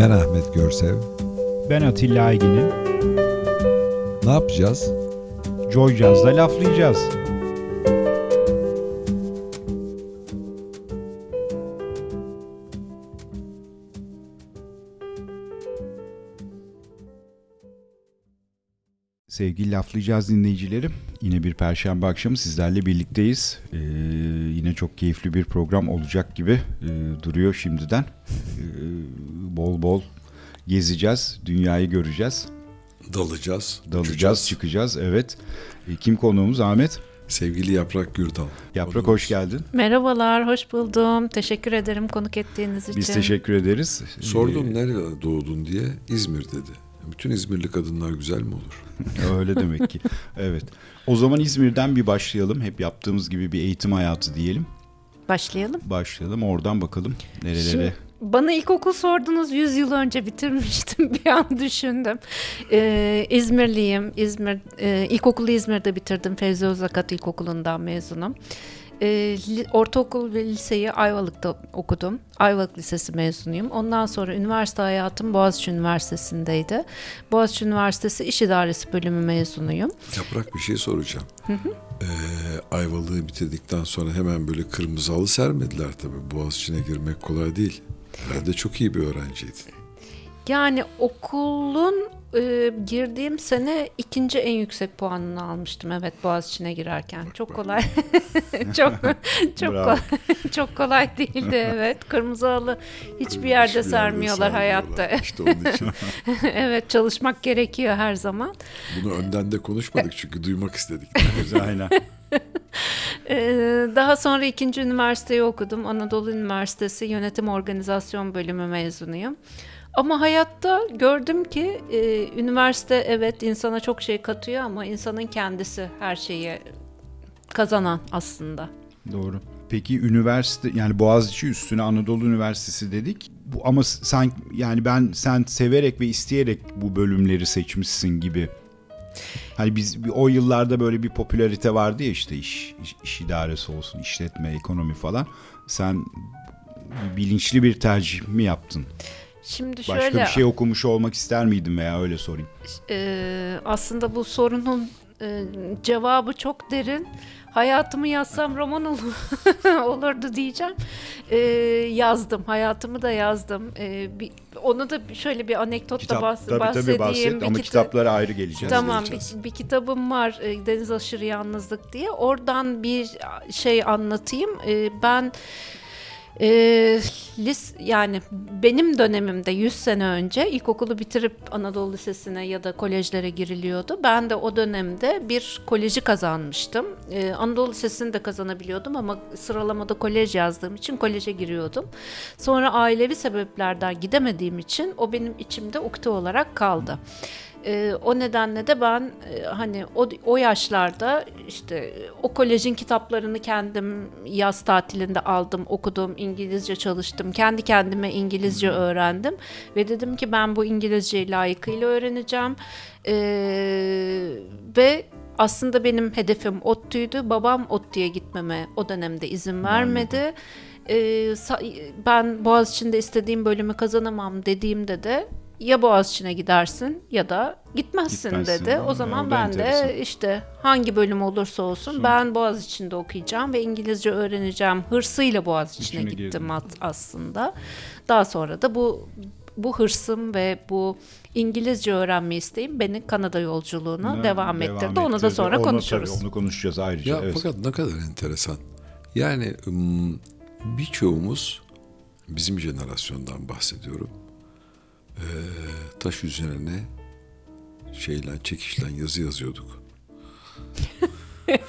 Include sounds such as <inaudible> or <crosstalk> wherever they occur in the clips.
Ben Ahmet Görsev. Ben Atilla Aygin'im. Ne yapacağız? Joy Jazz'da laflayacağız. Sevgili laflayacağız dinleyicilerim. Yine bir perşembe akşamı sizlerle birlikteyiz. Ee, yine çok keyifli bir program olacak gibi e, duruyor şimdiden. Bol bol gezeceğiz, dünyayı göreceğiz. Dalacağız. Dalacağız, uçacağız. çıkacağız. Evet. E, kim konuğumuz? Ahmet. Sevgili Yaprak Gürdal. Yaprak Konuğumuz. hoş geldin. Merhabalar, hoş buldum. Teşekkür ederim konuk ettiğiniz için. Biz teşekkür ederiz. Sordum nerede doğdun diye. İzmir dedi. Bütün İzmirli kadınlar güzel mi olur? <laughs> Öyle demek ki. Evet. O zaman İzmir'den bir başlayalım. Hep yaptığımız gibi bir eğitim hayatı diyelim. Başlayalım. Başlayalım. Oradan bakalım nerelere. Şimdi bana ilkokul sordunuz 100 yıl önce bitirmiştim <laughs> bir an düşündüm. Ee, İzmirliyim. İzmir e, ilkokulu İzmir'de bitirdim. Fevzi Özakat İlkokulu'ndan mezunum. Ee, ortaokul ve liseyi Ayvalık'ta okudum. Ayvalık Lisesi mezunuyum. Ondan sonra üniversite hayatım Boğaziçi Üniversitesi'ndeydi. Boğaziçi Üniversitesi İş İdaresi bölümü mezunuyum. Yaprak bir şey soracağım. Ee, Ayvalık'ı bitirdikten sonra hemen böyle kırmızı halı sermediler tabii. Boğaziçi'ne girmek kolay değil. Herhalde çok iyi bir öğrenciydin. Yani okulun e, girdiğim sene ikinci en yüksek puanını almıştım. Evet Boğaziçi'ne girerken. Çok kolay. <laughs> çok çok kolay. çok kolay değildi <laughs> evet. Kırmızı halı hiçbir yerde Hiçbir sermiyorlar hayatta. İşte onun için <laughs> evet çalışmak gerekiyor her zaman. bunu önden de konuşmadık çünkü duymak istedik. Aynen. Ee, daha sonra ikinci üniversiteyi okudum. Anadolu Üniversitesi Yönetim Organizasyon Bölümü mezunuyum. Ama hayatta gördüm ki e, üniversite evet insana çok şey katıyor ama insanın kendisi her şeyi kazanan aslında. Doğru. Peki üniversite yani Boğaziçi üstüne Anadolu Üniversitesi dedik. Bu ama sen yani ben sen severek ve isteyerek bu bölümleri seçmişsin gibi. Hani biz o yıllarda böyle bir popülarite vardı ya işte iş, iş, iş idaresi olsun, işletme, ekonomi falan. Sen bilinçli bir tercih mi yaptın? Şimdi Başka şöyle bir şey okumuş olmak ister miydin veya öyle sorayım. e, aslında bu sorunun e, cevabı çok derin. Hayatımı yazsam roman olur, <laughs> olurdu diyeceğim. E, yazdım, hayatımı da yazdım. E, bir, onu da şöyle bir anekdotla bahs- tabii tabii bahsedeyim. bahset Bir ama kita- kitaplara ayrı geleceğiz. Tamam bir, bir kitabım var e, Deniz Aşırı Yalnızlık diye. Oradan bir şey anlatayım. E, ben e, lis yani benim dönemimde 100 sene önce ilkokulu bitirip Anadolu Lisesi'ne ya da kolejlere giriliyordu. Ben de o dönemde bir koleji kazanmıştım. E, Anadolu Lisesi'ni de kazanabiliyordum ama sıralamada kolej yazdığım için koleje giriyordum. Sonra ailevi sebeplerden gidemediğim için o benim içimde ukde olarak kaldı. Ee, o nedenle de ben e, hani o, o yaşlarda işte e, o kolejin kitaplarını kendim yaz tatilinde aldım, okudum, İngilizce çalıştım. Kendi kendime İngilizce öğrendim ve dedim ki ben bu İngilizceyi layıkıyla öğreneceğim. Ee, ve aslında benim hedefim ODTÜ'ydü. Babam ODTÜ'ye gitmeme o dönemde izin vermedi. Ee, sa- ben Boğaziçi'nde istediğim bölümü kazanamam dediğimde de ya Boğaziçi'ne gidersin ya da gitmezsin, Gitmezsin. dedi. O zaman o ben enteresan. de işte hangi bölüm olursa olsun ben Boğaziçi'nde okuyacağım ve İngilizce öğreneceğim hırsıyla Boğaziçi'ne İçine gittim girdin. at- aslında. Daha sonra da bu bu hırsım ve bu İngilizce öğrenme isteğim beni Kanada yolculuğuna devam, ettirdi. Onu da ettirdi. sonra Onu konuşuruz. tabii, onu konuşacağız ayrıca. Ya evet. fakat ne kadar enteresan. Yani birçoğumuz bizim jenerasyondan bahsediyorum. Ee, taş üzerine şeyle çekişlen yazı yazıyorduk. <laughs>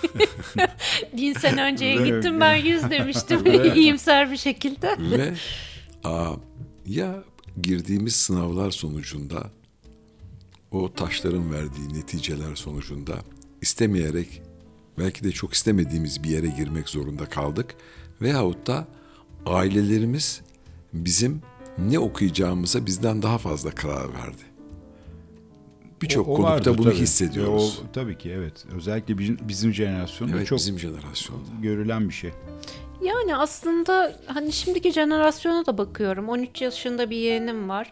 Bin sene önceye Evet. gittim ben yüz demiştim iyimser bir şekilde. Ve aa, ya girdiğimiz sınavlar sonucunda o taşların verdiği neticeler sonucunda istemeyerek belki de çok istemediğimiz bir yere girmek zorunda kaldık. Veyahut da ailelerimiz bizim ne okuyacağımıza bizden daha fazla karar verdi. Birçok konukta vardır bunu tabii. hissediyoruz. O, tabii ki evet. Özellikle bizim, bizim jenerasyonda evet çok bizim jenerasyon. görülen bir şey. Yani aslında hani şimdiki jenerasyona da bakıyorum. 13 yaşında bir yeğenim var.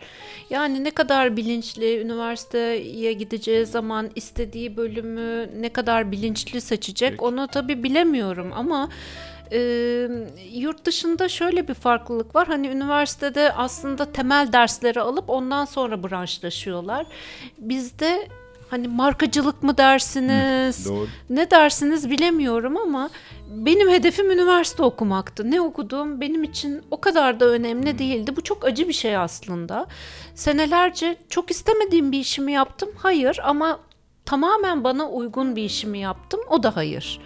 Yani ne kadar bilinçli üniversiteye gideceği zaman istediği bölümü ne kadar bilinçli seçecek Peki. onu tabii bilemiyorum ama e, yurt dışında şöyle bir farklılık var. Hani üniversitede aslında temel dersleri alıp ondan sonra branşlaşıyorlar. Bizde hani markacılık mı dersiniz? Doğru. Ne dersiniz bilemiyorum ama benim hedefim üniversite okumaktı. Ne okuduğum benim için o kadar da önemli değildi. Bu çok acı bir şey aslında. Senelerce çok istemediğim bir işimi yaptım. Hayır ama tamamen bana uygun bir işimi yaptım. O da hayır.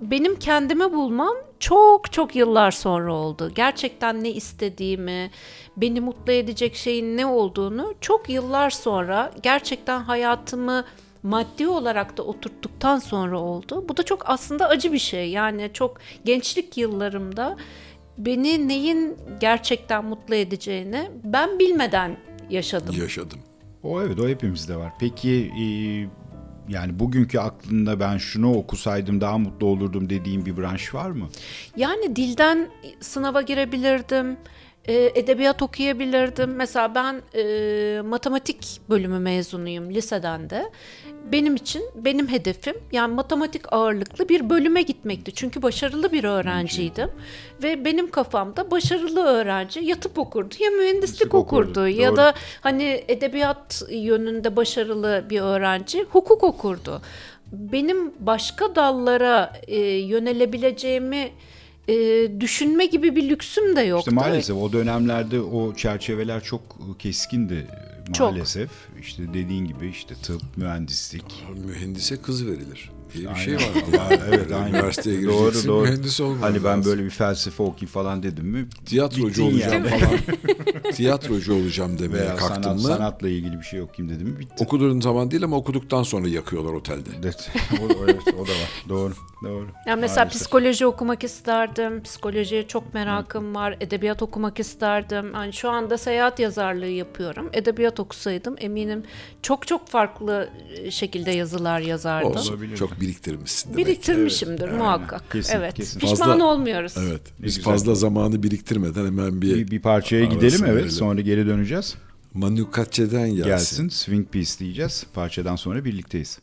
Benim kendimi bulmam çok çok yıllar sonra oldu. Gerçekten ne istediğimi, beni mutlu edecek şeyin ne olduğunu çok yıllar sonra gerçekten hayatımı maddi olarak da oturttuktan sonra oldu. Bu da çok aslında acı bir şey. Yani çok gençlik yıllarımda beni neyin gerçekten mutlu edeceğini ben bilmeden yaşadım. Yaşadım. O evet o hepimizde var. Peki e, yani bugünkü aklında ben şunu okusaydım daha mutlu olurdum dediğin bir branş var mı? Yani dilden sınava girebilirdim. E, Edebiyat okuyabilirdim. Mesela ben e, matematik bölümü mezunuyum liseden de. Benim için benim hedefim yani matematik ağırlıklı bir bölüme gitmekti. Çünkü başarılı bir öğrenciydim. Ve benim kafamda başarılı öğrenci yatıp okurdu ya mühendislik Mühendislik okurdu, okurdu ya doğru. da hani edebiyat yönünde başarılı bir öğrenci hukuk okurdu. Benim başka dallara e, yönelebileceğimi e, düşünme gibi bir lüksüm de yoktu. İşte maalesef o dönemlerde o çerçeveler çok keskindi Çok. maalesef. İşte dediğin gibi işte tıp, mühendislik. Mühendise kız verilir diye bir Aynen. şey var. <laughs> Ama evet aynen. Üniversiteye Doğru, gireceksin doğru. mühendis olman Hani ben lazım. böyle bir felsefe okuyayım falan dedim mi? tiyatrocu bittin olacağım yani. falan. <laughs> tiyatrocu olacağım demeye Veya kalktın sanat, mı? sanatla ilgili bir şey okuyayım dedim mi? Bitti. Okuduğun zaman değil ama okuduktan sonra yakıyorlar otelde. <laughs> Evet, o, evet, o da var. Doğru, doğru. Yani mesela Maalesef. psikoloji okumak isterdim. Psikolojiye çok merakım var. Edebiyat okumak isterdim. Yani şu anda seyahat yazarlığı yapıyorum. Edebiyat okusaydım eminim çok çok farklı şekilde yazılar yazardım. Olabilir. Çok biriktirmişsin demek. Biriktirmişimdir muhakkak. Kesin, evet. kesin. Pişman Fazla- olmuyoruz. Evet. Ne Biz güzel. fazla zamanı biriktirmeden hemen bir, Bir, bir parçaya gidelim evet. verelim. Sonra geri döneceğiz. Manu Katçe'den gelsin. Gelsin. Swing Piece diyeceğiz. Parçadan sonra birlikteyiz.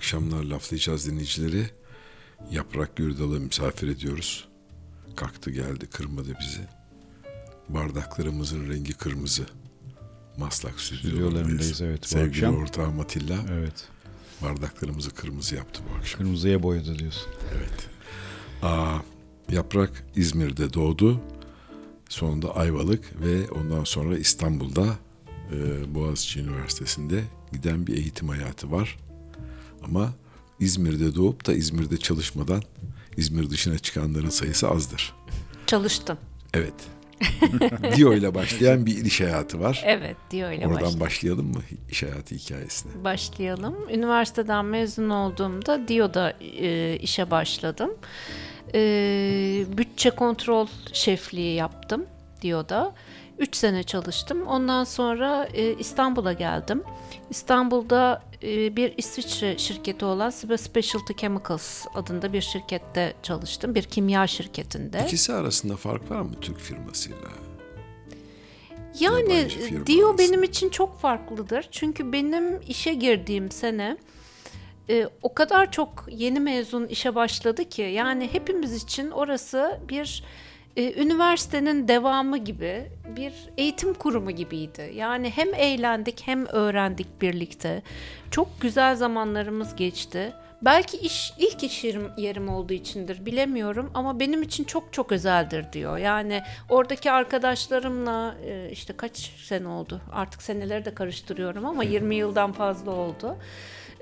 Akşamlar laflayacağız dinleyicileri. Yaprak Gürdal'ı misafir ediyoruz. Kalktı geldi kırmadı bizi. Bardaklarımızın rengi kırmızı. Maslak Stüdyolarındayız, evet, Sevgili akşam. ortağım Atilla Evet. bardaklarımızı kırmızı yaptı bu akşam. Kırmızıya boyadı diyorsun. Evet. Aa, Yaprak İzmir'de doğdu. Sonunda Ayvalık ve ondan sonra İstanbul'da e, Boğaziçi Üniversitesi'nde giden bir eğitim hayatı var. Ama İzmir'de doğup da İzmir'de çalışmadan İzmir dışına çıkanların sayısı azdır. Çalıştım. Evet. <laughs> Dio ile başlayan bir iş hayatı var. Evet diyor öyle Oradan başladım. başlayalım mı iş hayatı hikayesine? başlayalım. Üniversiteden mezun olduğumda DİO'da e, işe başladım. E, bütçe kontrol şefliği yaptım DİO'da. 3 sene çalıştım. Ondan sonra e, İstanbul'a geldim. İstanbul'da e, bir İsviçre şirketi olan Sibe Specialty Chemicals adında bir şirkette çalıştım. Bir kimya şirketinde. İkisi arasında fark var mı Türk firmasıyla? Yani Dio arasında. benim için çok farklıdır. Çünkü benim işe girdiğim sene e, o kadar çok yeni mezun işe başladı ki yani hepimiz için orası bir e, üniversitenin devamı gibi bir eğitim kurumu gibiydi. Yani hem eğlendik hem öğrendik birlikte. Çok güzel zamanlarımız geçti. Belki iş ilk iş yerim, yerim olduğu içindir bilemiyorum ama benim için çok çok özeldir diyor. Yani oradaki arkadaşlarımla e, işte kaç sene oldu artık seneleri de karıştırıyorum ama 20 yıldan fazla oldu.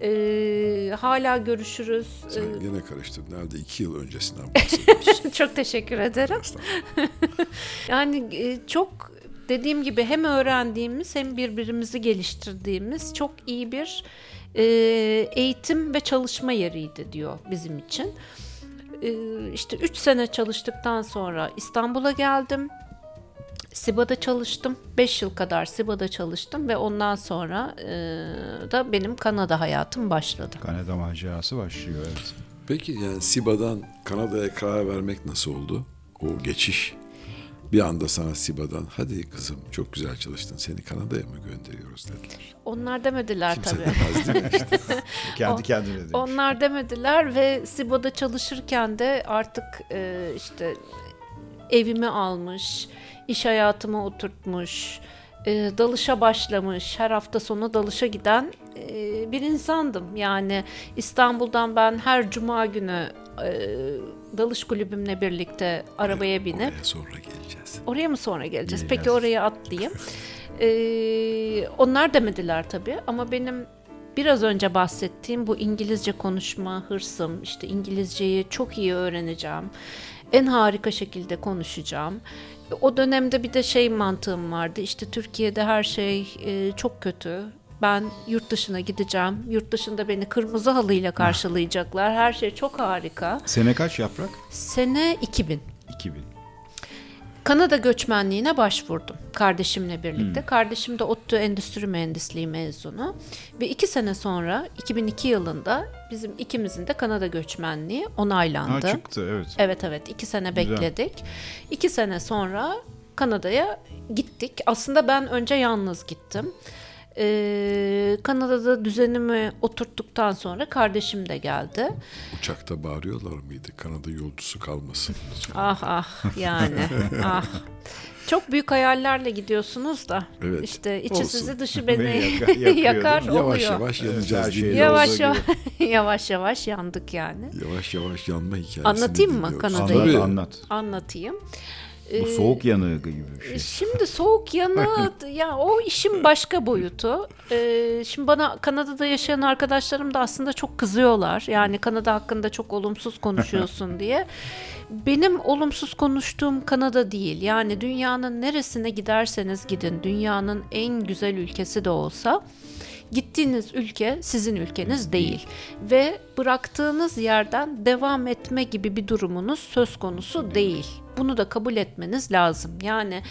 E, hala görüşürüz. Sen E, gene karıştırdın. Nerede iki yıl öncesinden <laughs> bahsediyorsun. çok teşekkür ederim. <laughs> Yani e, çok dediğim gibi hem öğrendiğimiz hem birbirimizi geliştirdiğimiz çok iyi bir e, eğitim ve çalışma yeriydi diyor bizim için. E, işte 3 sene çalıştıktan sonra İstanbul'a geldim. Siba'da çalıştım. 5 yıl kadar Siba'da çalıştım ve ondan sonra e, da benim Kanada hayatım başladı. Kanada macerası başlıyor evet. Peki yani Siba'dan Kanada'ya karar vermek nasıl oldu? O geçiş. Bir anda sana Siba'dan hadi kızım çok güzel çalıştın seni Kanada'ya mı gönderiyoruz dediler. Onlar demediler Kimse tabii. demez değil mi işte? <laughs> Kendi kendine demiş. Onlar demediler ve Siba'da çalışırken de artık e, işte evimi almış, iş hayatıma oturtmuş, e, dalışa başlamış, her hafta sonu dalışa giden e, bir insandım. Yani İstanbul'dan ben her cuma günü e, dalış kulübümle birlikte arabaya binip Oraya sonra geleceğiz. Oraya mı sonra geleceğiz? Geleceğiz. Peki oraya atlayayım. Ee, onlar demediler tabii ama benim biraz önce bahsettiğim bu İngilizce konuşma hırsım, işte İngilizceyi çok iyi öğreneceğim. En harika şekilde konuşacağım. O dönemde bir de şey mantığım vardı. İşte Türkiye'de her şey e, çok kötü. Ben yurt dışına gideceğim. Yurt dışında beni kırmızı halıyla karşılayacaklar. Her şey çok harika. Sene kaç yaprak? Sene 2000. 2000. Kanada göçmenliğine başvurdum kardeşimle birlikte. Kardeşim de ODTÜ Endüstri Mühendisliği mezunu. Ve iki sene sonra 2002 yılında bizim ikimizin de Kanada göçmenliği Ha onaylandı. çıktı evet. Evet evet iki sene Güzel. bekledik. İki sene sonra Kanada'ya gittik. Aslında ben önce yalnız gittim. Ee, Kanada'da düzenimi oturttuktan sonra kardeşim de geldi. Uçakta bağırıyorlar mıydı? Kanada yolcusu kalmasın. Ah ah yani ah. Çok büyük hayallerle gidiyorsunuz da Evet, işte içi olsun. sizi dışı <laughs> beni <laughs> yakar mi? yavaş oluyor. yavaş Evet, yanacağız şey yolda Yavaş yavaş <laughs> yavaş yavaş yandık yani. Yavaş yavaş yanma hikayesini Anlatayım mı. Kanada'yı? Anlat Tabii. anlat. Anlatayım. Bu Ee, soğuk yanığı gibi bir şey. Şimdi soğuk yanı <laughs> ya o işin başka boyutu. Ee, şimdi bana Kanada'da yaşayan arkadaşlarım da aslında çok kızıyorlar. Yani Kanada hakkında çok olumsuz konuşuyorsun <laughs> diye. Benim olumsuz konuştuğum Kanada değil. Yani dünyanın neresine giderseniz gidin, dünyanın en güzel ülkesi de olsa gittiğiniz ülke sizin ülkeniz değil ve bıraktığınız yerden devam etme gibi bir durumunuz söz konusu değil. Bunu da kabul etmeniz lazım. Yani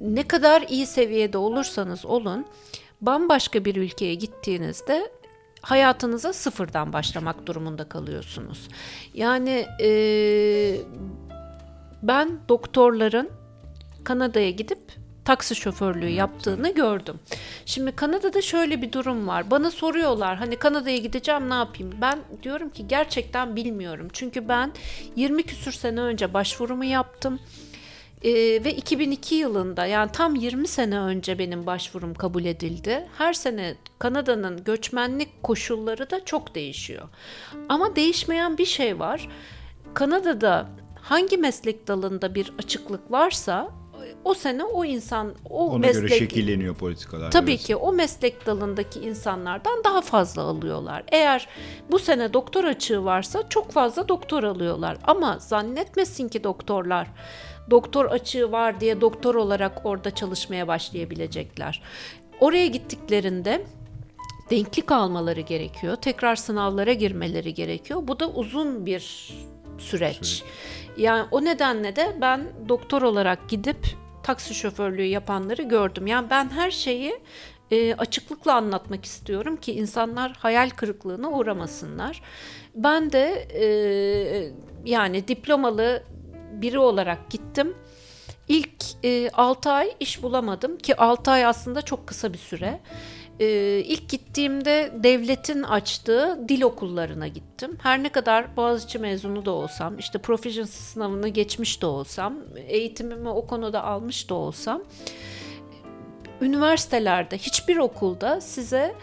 ne kadar iyi seviyede olursanız olun bambaşka bir ülkeye gittiğinizde hayatınıza sıfırdan başlamak durumunda kalıyorsunuz. Yani eee, ben doktorların Kanada'ya gidip taksi şoförlüğü yaptığını gördüm. Şimdi Kanada'da şöyle bir durum var. Bana soruyorlar hani Kanada'ya gideceğim ne yapayım? Ben diyorum ki gerçekten bilmiyorum. Çünkü ben 20 küsür sene önce başvurumu yaptım. Ee, ve 2002 yılında yani tam 20 sene önce benim başvurum kabul edildi. Her sene Kanada'nın göçmenlik koşulları da çok değişiyor. Ama değişmeyen bir şey var. Kanada'da hangi meslek dalında bir açıklık varsa o sene o insan o Ona meslek göre şekilleniyor politikalar. Tabii evet. ki o meslek dalındaki insanlardan daha fazla alıyorlar. Eğer bu sene doktor açığı varsa çok fazla doktor alıyorlar. Ama zannetmesin ki doktorlar doktor açığı var diye doktor olarak orada çalışmaya başlayabilecekler. Oraya gittiklerinde denklik almaları gerekiyor. Tekrar sınavlara girmeleri gerekiyor. Bu da uzun bir süreç. Yani o nedenle de ben doktor olarak gidip taksi şoförlüğü yapanları gördüm. Yani ben her şeyi e, açıklıkla anlatmak istiyorum ki insanlar hayal kırıklığına uğramasınlar. Ben de e, yani diplomalı biri olarak gittim. İlk e, 6 ay iş bulamadım ki 6 ay aslında çok kısa bir süre. E, ilk gittiğimde devletin açtığı dil okullarına gittim. Her ne kadar Boğaziçi mezunu da olsam, işte proficiency sınavını geçmiş de olsam, eğitimimi o konuda almış da olsam, üniversitelerde hiçbir okulda size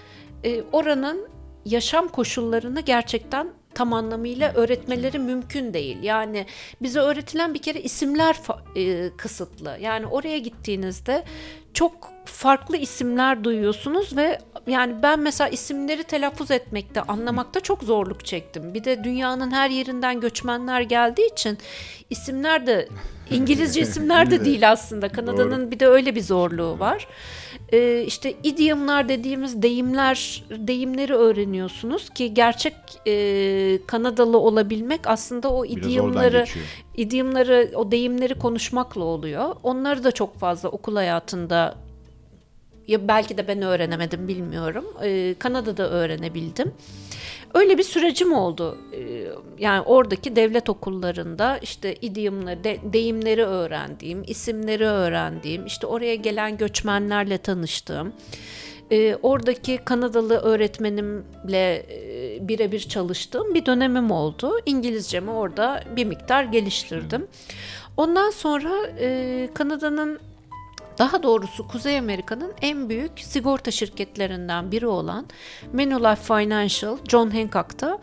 e, oranın yaşam koşullarını gerçekten tam anlamıyla öğretmeleri mümkün değil. Yani bize öğretilen bir kere isimler e, kısıtlı. Yani oraya gittiğinizde çok farklı isimler duyuyorsunuz ve yani ben mesela isimleri telaffuz etmekte, anlamakta çok zorluk çektim. Bir de dünyanın her yerinden göçmenler geldiği için isimler de İngilizce <laughs> isimler de değil aslında. Kanada'nın bir de öyle bir zorluğu var. Ee, işte idiomlar dediğimiz deyimler, deyimleri öğreniyorsunuz ki gerçek e, Kanadalı olabilmek aslında o idiomları, idiomları, o deyimleri konuşmakla oluyor. Onları da çok fazla okul hayatında ya belki de ben öğrenemedim bilmiyorum. Ee, Kanada'da öğrenebildim. Öyle bir sürecim oldu. Ee, yani oradaki devlet okullarında işte idiomları, de- deyimleri öğrendiğim, isimleri öğrendiğim, işte oraya gelen göçmenlerle tanıştığım, e, oradaki Kanadalı öğretmenimle e, birebir çalıştığım bir dönemim oldu. İngilizcemi orada bir miktar geliştirdim. Ondan sonra e, Kanada'nın daha doğrusu Kuzey Amerika'nın en büyük sigorta şirketlerinden biri olan Manulife Financial, John Hancock'ta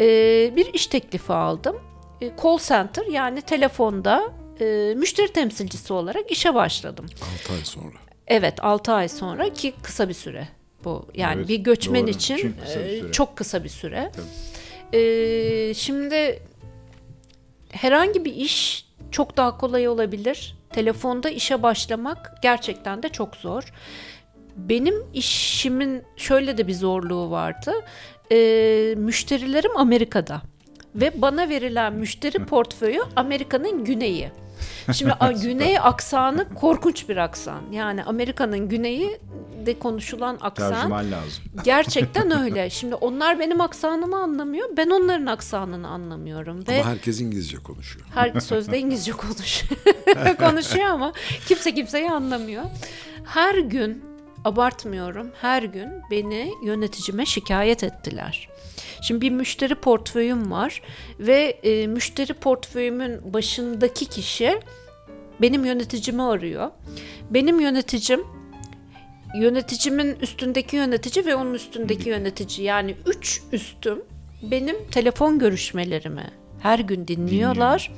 e, bir iş teklifi aldım. E, call center yani telefonda e, müşteri temsilcisi olarak işe başladım. 6 ay sonra. Evet 6 ay sonra ki kısa bir süre bu. Yani Evet, bir göçmen doğru. için Çünkü kısa bir e, süre. çok kısa bir süre. E, şimdi herhangi bir iş çok daha kolay olabilir. Telefonda işe başlamak gerçekten de çok zor. Benim işimin şöyle de bir zorluğu vardı. E, müşterilerim Amerika'da ve bana verilen müşteri portföyü Amerika'nın güneyi. Şimdi <laughs> güney aksanı korkunç bir aksan. Yani Amerika'nın güneyi de konuşulan aksan Tercüman lazım. gerçekten <laughs> öyle. Şimdi onlar benim aksanımı anlamıyor. Ben onların aksanını anlamıyorum ve Ama herkes İngilizce konuşuyor. her <laughs> sözde İngilizce konuşuyor. konuşuyor ama kimse kimseyi anlamıyor. Her gün abartmıyorum. Her gün beni yöneticime şikayet ettiler. Şimdi bir müşteri portföyüm var ve e, müşteri portföyümün başındaki kişi benim yöneticimi arıyor. Benim yöneticim yöneticimin üstündeki yönetici ve onun üstündeki yönetici yani üç üstüm benim telefon görüşmelerimi her gün dinliyorlar.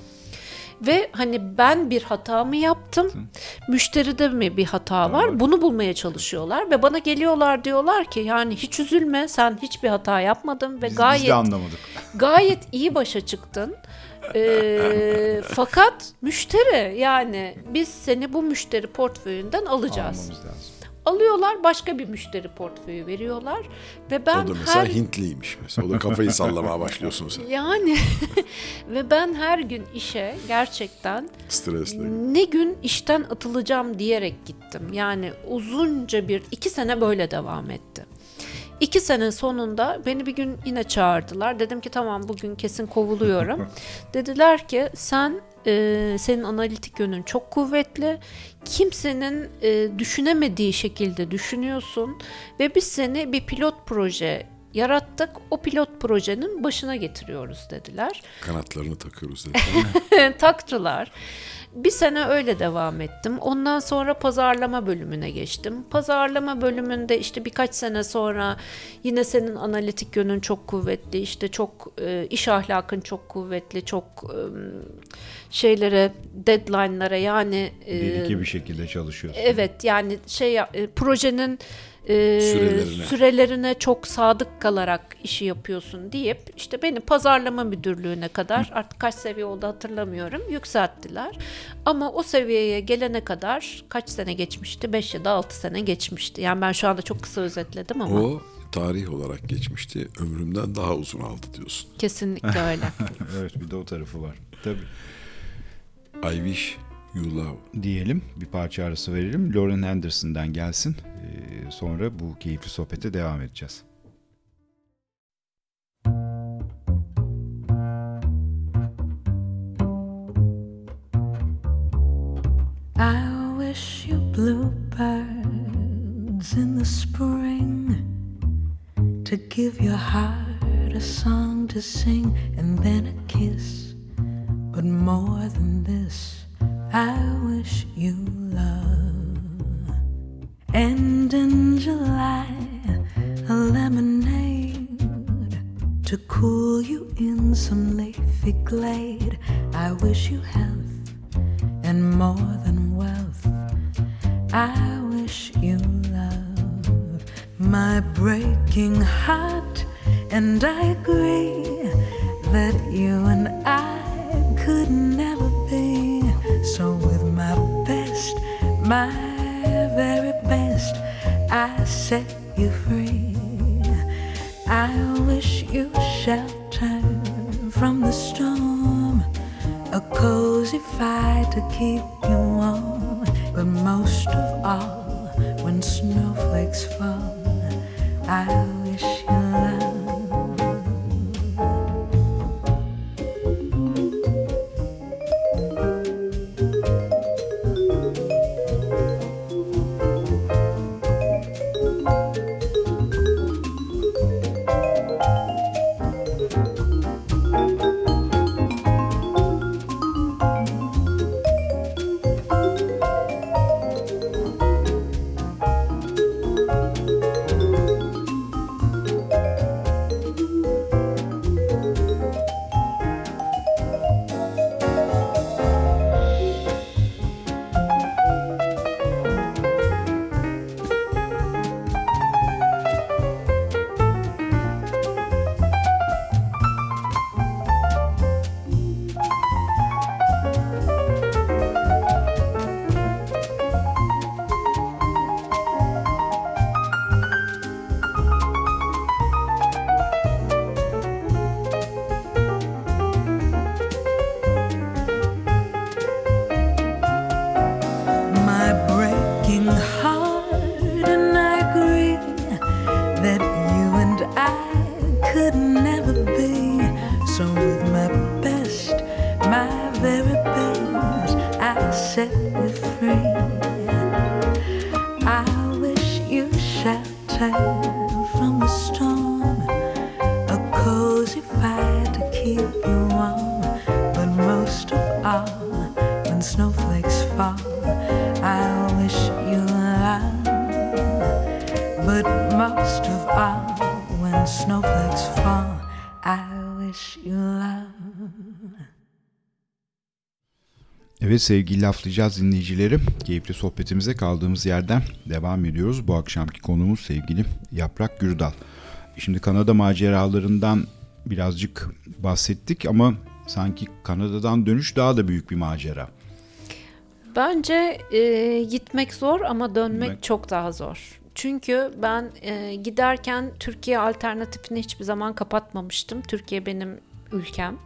Ve hani ben bir hata mı yaptım? Müşteride mi bir hata var? Bunu bulmaya çalışıyorlar ve bana geliyorlar diyorlar ki yani hiç üzülme sen hiçbir hata yapmadın ve Biz, gayet biz de anlamadık. <laughs> gayet iyi başa çıktın. Ee, <laughs> fakat müşteri yani biz seni bu müşteri portföyünden alacağız. Almamız lazım. Alıyorlar başka bir müşteri portföyü veriyorlar ve ben o da mesela her Hintliymiş mesela. O da kafayı sallamaya başlıyorsun sen. yani <laughs> ve ben her gün işe gerçekten Stresle. ne gün işten atılacağım diyerek gittim. Yani uzunca bir iki sene böyle devam etti. İki sene sonunda beni bir gün yine çağırdılar. Dedim ki tamam bugün kesin kovuluyorum. <laughs> Dediler ki sen e, senin analitik yönün çok kuvvetli. Kimsenin e, düşünemediği şekilde düşünüyorsun ve biz seni bir pilot proje yarattık. O pilot projenin başına getiriyoruz dediler. Kanatlarını takıyoruz dedi. <laughs> Taktılar. Bir sene öyle devam ettim. Ondan sonra pazarlama bölümüne geçtim. Pazarlama bölümünde işte birkaç sene sonra yine senin analitik yönün çok kuvvetli, işte çok e, iş ahlakın çok kuvvetli, çok e, şeylere, deadline'lara yani e, Dedike bir şekilde çalışıyorsun. Evet yani şey projenin e, Sürelerine. sürelerine çok sadık kalarak işi yapıyorsun deyip işte beni pazarlama müdürlüğüne kadar artık kaç seviye oldu hatırlamıyorum yükselttiler. Ama o seviyeye gelene kadar kaç sene geçmişti? 5 ya da 6 sene geçmişti. Yani ben şu anda çok kısa özetledim ama O tarih olarak geçmişti. Ömrümden daha uzun aldı diyorsun. kesinlikle öyle. <laughs> evet bir de o tarafı var. Tabii. I wish you love. Diyelim bir parça arası verelim. Lauren Henderson'dan gelsin. Ee, sonra bu keyifli sohbete devam edeceğiz. I wish you bluebirds in the spring to give your heart a song to sing and then a kiss. But more than this, I wish you love. And in July, a lemonade to cool you in some leafy glade. I wish you health and more than wealth. I wish you love my breaking heart, and I agree that you and I could never. So, with my best, my very best, I set you free. I wish you shelter from the storm, a cozy fire to keep you warm. But most of all, when snowflakes fall, I wish you love. Evet sevgili laflayacağız dinleyicilerim. Keyifli sohbetimize kaldığımız yerden devam ediyoruz. Bu akşamki konumuz sevgili Yaprak Gürdal. Şimdi Kanada maceralarından birazcık bahsettik ama sanki Kanada'dan dönüş daha da büyük bir macera. Bence e, gitmek zor ama dönmek Dönmek- çok daha zor. Çünkü ben e, giderken Türkiye alternatifini hiçbir zaman kapatmamıştım. Türkiye benim ülkem.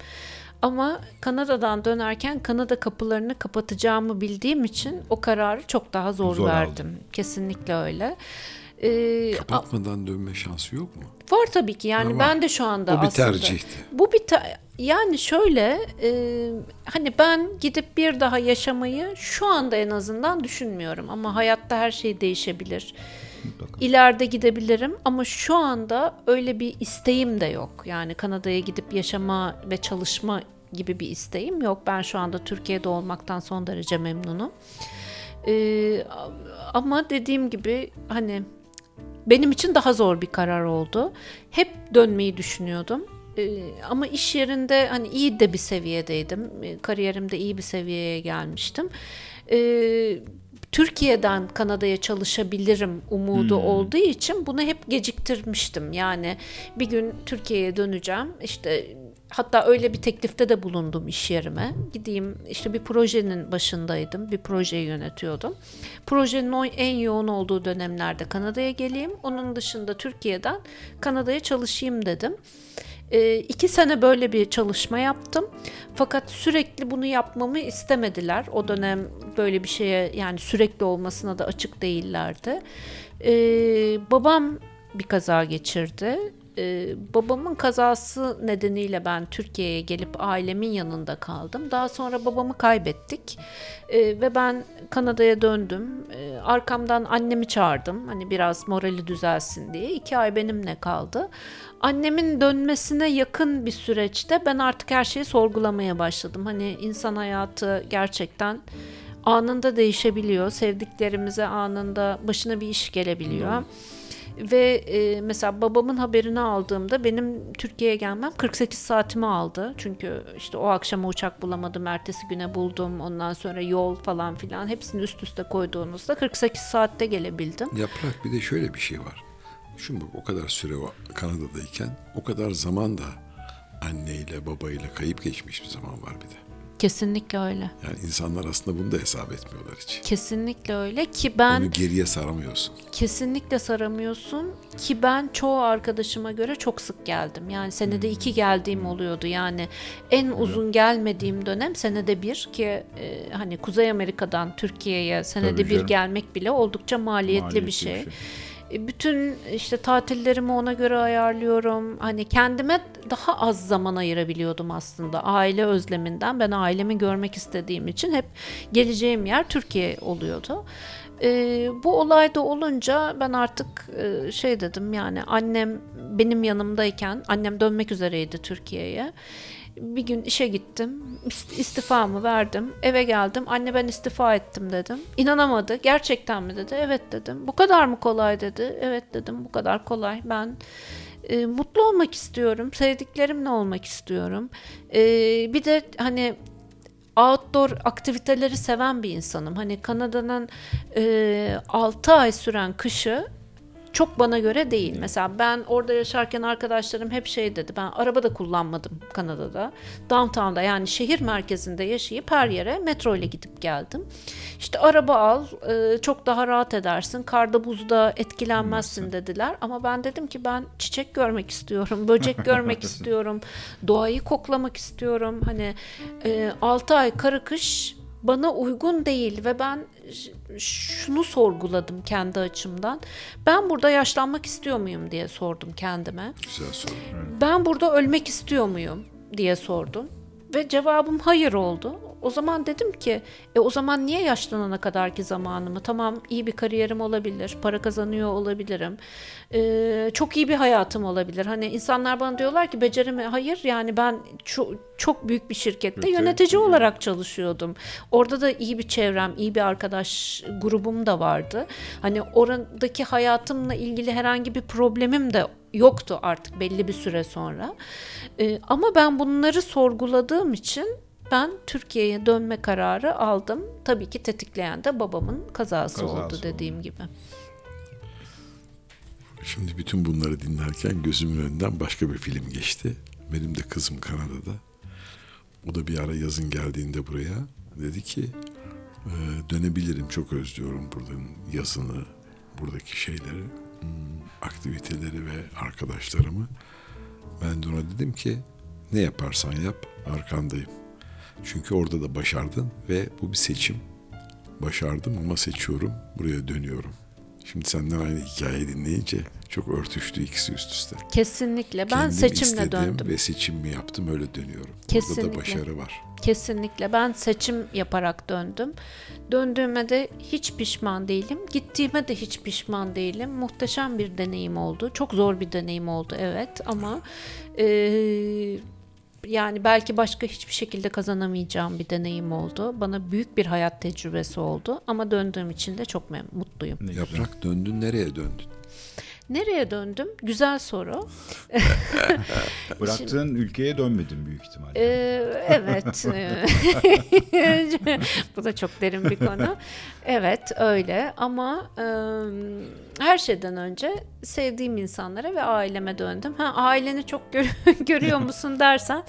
Ama Kanada'dan dönerken Kanada kapılarını kapatacağımı bildiğim için o kararı çok daha zor, Zor verdim. Kesinlikle öyle. Ee, Kapatmadan dönme şansı yok mu? Var tabii ki yani Var. ben de şu anda O bir aslında. tercihti. Bu bir ta- yani şöyle e, hani ben gidip bir daha yaşamayı şu anda en azından düşünmüyorum ama hayatta her şey değişebilir. İleride gidebilirim ama şu anda öyle bir isteğim de yok. Yani Kanada'ya gidip yaşama ve çalışma gibi bir isteğim yok. Ben şu anda Türkiye'de olmaktan son derece memnunum. Ee, ama dediğim gibi hani benim için daha zor bir karar oldu. Hep dönmeyi düşünüyordum. Ee, ama iş yerinde hani iyi de bir seviyedeydim. Ee, Kariyerimde iyi bir seviyeye gelmiştim. Ee, Türkiye'den Kanada'ya çalışabilirim umudu olduğu için bunu hep geciktirmiştim. Yani bir gün Türkiye'ye döneceğim. İşte hatta öyle bir teklifte de bulundum iş yerime. Gideyim işte bir projenin başındaydım. Bir projeyi yönetiyordum. Projenin en yoğun olduğu dönemlerde Kanada'ya geleyim. Onun dışında Türkiye'den Kanada'ya çalışayım dedim. E, iki sene böyle bir çalışma yaptım. Fakat sürekli bunu yapmamı istemediler. O dönem böyle bir şeye yani sürekli olmasına da açık değillerdi. E, babam bir kaza geçirdi. E, babamın kazası nedeniyle ben Türkiye'ye gelip ailemin yanında kaldım. Daha sonra babamı kaybettik E, ve ben Kanada'ya döndüm. E, arkamdan annemi çağırdım. Hani biraz morali düzelsin diye. İki ay benimle kaldı. Annemin dönmesine yakın bir süreçte ben artık her şeyi sorgulamaya başladım. Hani insan hayatı gerçekten anında değişebiliyor. Sevdiklerimize anında başına bir iş gelebiliyor. Ve e, mesela babamın haberini aldığımda benim Türkiye'ye gelmem 48 saatimi aldı. Çünkü işte o akşama uçak bulamadım, ertesi güne buldum. Ondan sonra yol falan filan hepsini üst üste koyduğunuzda 48 saatte gelebildim. Yaprak bir de şöyle bir şey var. Şimdi bak o kadar süre o Kanada'dayken o kadar zaman da anneyle babayla kayıp geçmiş bir zaman var bir de. Kesinlikle öyle. Yani insanlar aslında bunu da hesap etmiyorlar hiç. Kesinlikle öyle ki ben Onu geriye saramıyorsun. kesinlikle saramıyorsun ki ben çoğu arkadaşıma göre çok sık geldim. Yani senede iki geldiğim oluyordu. Yani en uzun gelmediğim dönem senede bir ki e, hani Kuzey Amerika'dan Türkiye'ye senede Tabii bir canım. gelmek bile oldukça maliyetli, Maliyetli bir bir şey. Bütün işte tatillerimi ona göre ayarlıyorum. Hani kendime daha az zaman ayırabiliyordum aslında. Aile özleminden ben ailemi görmek istediğim için hep geleceğim yer Türkiye oluyordu. E, bu olayda olunca ben artık e, şey dedim yani annem benim yanımdayken annem dönmek üzereydi Türkiye'ye. Bir gün işe gittim. ist- istifamı verdim. Eve geldim. Anne ben istifa ettim dedim. İnanamadı. Gerçekten mi dedi. Evet dedim. Bu kadar mı kolay dedi. Evet dedim. Bu kadar kolay. Ben e, mutlu olmak istiyorum. Sevdiklerimle olmak istiyorum. E, bir de hani outdoor aktiviteleri seven bir insanım. Hani Kanada'nın e, 6 ay süren kışı çok bana göre değil. Mesela ben orada yaşarken arkadaşlarım hep şey dedi. Ben araba da kullanmadım Kanada'da. Downtown'da yani şehir merkezinde yaşayıp her yere metro ile gidip geldim. İşte araba al, e, çok daha rahat edersin. Karda buzda etkilenmezsin dediler. Ama ben dedim ki ben çiçek görmek istiyorum, <laughs> böcek görmek <laughs> istiyorum, doğayı koklamak istiyorum. Hani 6 ay karı kış bana uygun değil ve ben şunu sorguladım kendi açımdan. Ben burada yaşlanmak istiyor muyum diye sordum kendime. Güzel soru. Ben burada ölmek istiyor muyum diye sordum. Ve cevabım hayır oldu. O zaman dedim ki e o zaman niye yaşlanana kadarki zamanımı tamam iyi bir kariyerim olabilir, para kazanıyor olabilirim, e, çok iyi bir hayatım olabilir. Hani insanlar bana diyorlar ki becerimi hayır yani ben çok, çok büyük bir şirkette yönetici olarak çalışıyordum. Orada da iyi bir çevrem, iyi bir arkadaş grubum da vardı. Hani oradaki hayatımla ilgili herhangi bir problemim de yoktu artık belli bir süre sonra. Ee, ama ben bunları sorguladığım için ben Türkiye'ye dönme kararı aldım. Tabii ki tetikleyen de babamın kazası, Kazası oldu oldu. dediğim gibi. Şimdi bütün bunları dinlerken gözümün önünden başka bir film geçti. Benim de kızım Kanada'da. O da bir ara yazın geldiğinde buraya dedi ki "Ee, dönebilirim çok özlüyorum buranın yazını, buradaki şeyleri, hmm, aktiviteleri ve arkadaşlarımı. Ben de ona dedim ki ne yaparsan yap arkandayım. Çünkü orada da başardın ve bu bir seçim. Başardım ama seçiyorum, buraya dönüyorum. Şimdi senden aynı hikayeyi dinleyince çok örtüştü ikisi üst üste. Kesinlikle. Ben Kendim seçimle döndüm. ve seçimimi yaptım öyle dönüyorum. Burada Kesinlikle. da başarı var. Kesinlikle. Ben seçim yaparak döndüm. Döndüğüme de hiç pişman değilim. Gittiğime de hiç pişman değilim. Muhteşem bir deneyim oldu. Çok zor bir deneyim oldu evet ama eee, yani belki başka hiçbir şekilde kazanamayacağım bir deneyim oldu. Bana büyük bir hayat tecrübesi oldu ama döndüğüm için de çok mutluyum. Ne. Yaprak döndün nereye döndün? Nereye döndüm? Güzel soru. <laughs> Bıraktığın ülkeye dönmedin büyük ihtimalle. Ee, evet. <laughs> <laughs> Bu da çok derin bir konu. Evet öyle ama e, her şeyden önce sevdiğim insanlara ve aileme döndüm. Ha aileni çok gör- görüyor musun dersen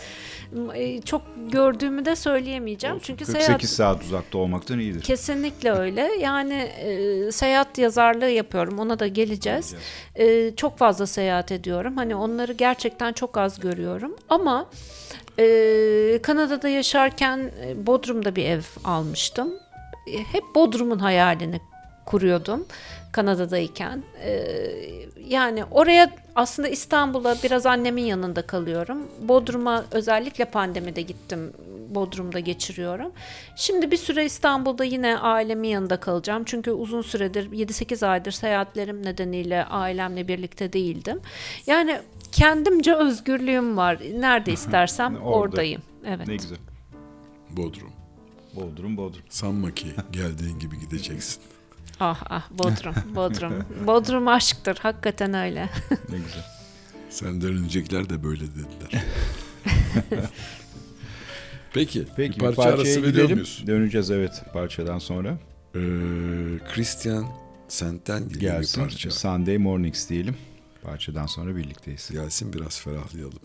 e, çok gördüğümü de söyleyemeyeceğim. Olsun. Çünkü 48 seyahat saat uzakta olmaktan iyidir. Kesinlikle öyle. Yani e, seyahat yazarlığı yapıyorum. Ona da geleceğiz. E, çok fazla seyahat ediyorum. Hani onları gerçekten çok az görüyorum. Ama e, Kanada'da yaşarken e, Bodrum'da bir ev almıştım. E, hep Bodrum'un hayalini kuruyordum Kanada'dayken. E, yani oraya aslında İstanbul'a biraz annemin yanında kalıyorum. Bodrum'a özellikle pandemide gittim. Bodrum'da geçiriyorum. Şimdi bir süre İstanbul'da yine ailemin yanında kalacağım. Çünkü uzun süredir 7-8 aydır seyahatlerim nedeniyle ailemle birlikte değildim. Yani kendimce özgürlüğüm var. Nerede <laughs> istersem Orada. oradayım. Evet. Ne güzel. Bodrum. Bodrum Bodrum. Sanma ki geldiğin gibi gideceksin. Ah ah Bodrum, <laughs> Bodrum. Bodrum aşktır. Hakikaten öyle. Ne güzel. Senden öncekiler de böyle dediler. Peki, <laughs> Peki bir bir parça arası parçaya veriyor muyuz? Döneceğiz evet parçadan sonra. Ee, Christian Sent'ten geliyor bir Gelsin. parça. Sunday Mornings diyelim. Parçadan sonra birlikteyiz. Gelsin biraz ferahlayalım.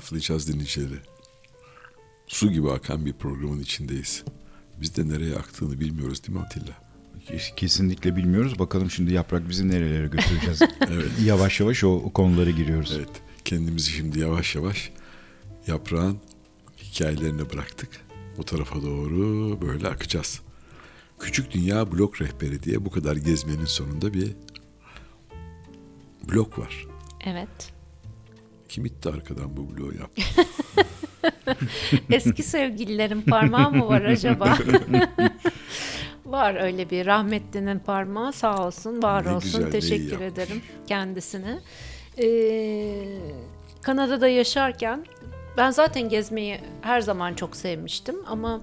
Laflayacağız dinleyicileri. Su gibi akan bir programın içindeyiz. Biz de nereye aktığını bilmiyoruz değil mi Atilla? Kes- Kesinlikle bilmiyoruz. Bakalım şimdi yaprak bizi nerelere götüreceğiz. <laughs> evet. Yavaş yavaş o, o konulara giriyoruz. Evet, kendimizi şimdi yavaş yavaş yaprağın hikayelerine bıraktık. O tarafa doğru böyle akacağız. Küçük Dünya Blok Rehberi diye bu kadar gezmenin sonunda bir blok var. Evet. Kim itti arkadan bu bloğu yaptı? <laughs> Eski sevgililerin parmağı mı var acaba? <laughs> var öyle bir rahmetlinin parmağı sağ olsun, var Ne olsun. güzel, Teşekkür ederim kendisine. Ee, Kanada'da yaşarken ben zaten gezmeyi her zaman çok sevmiştim ama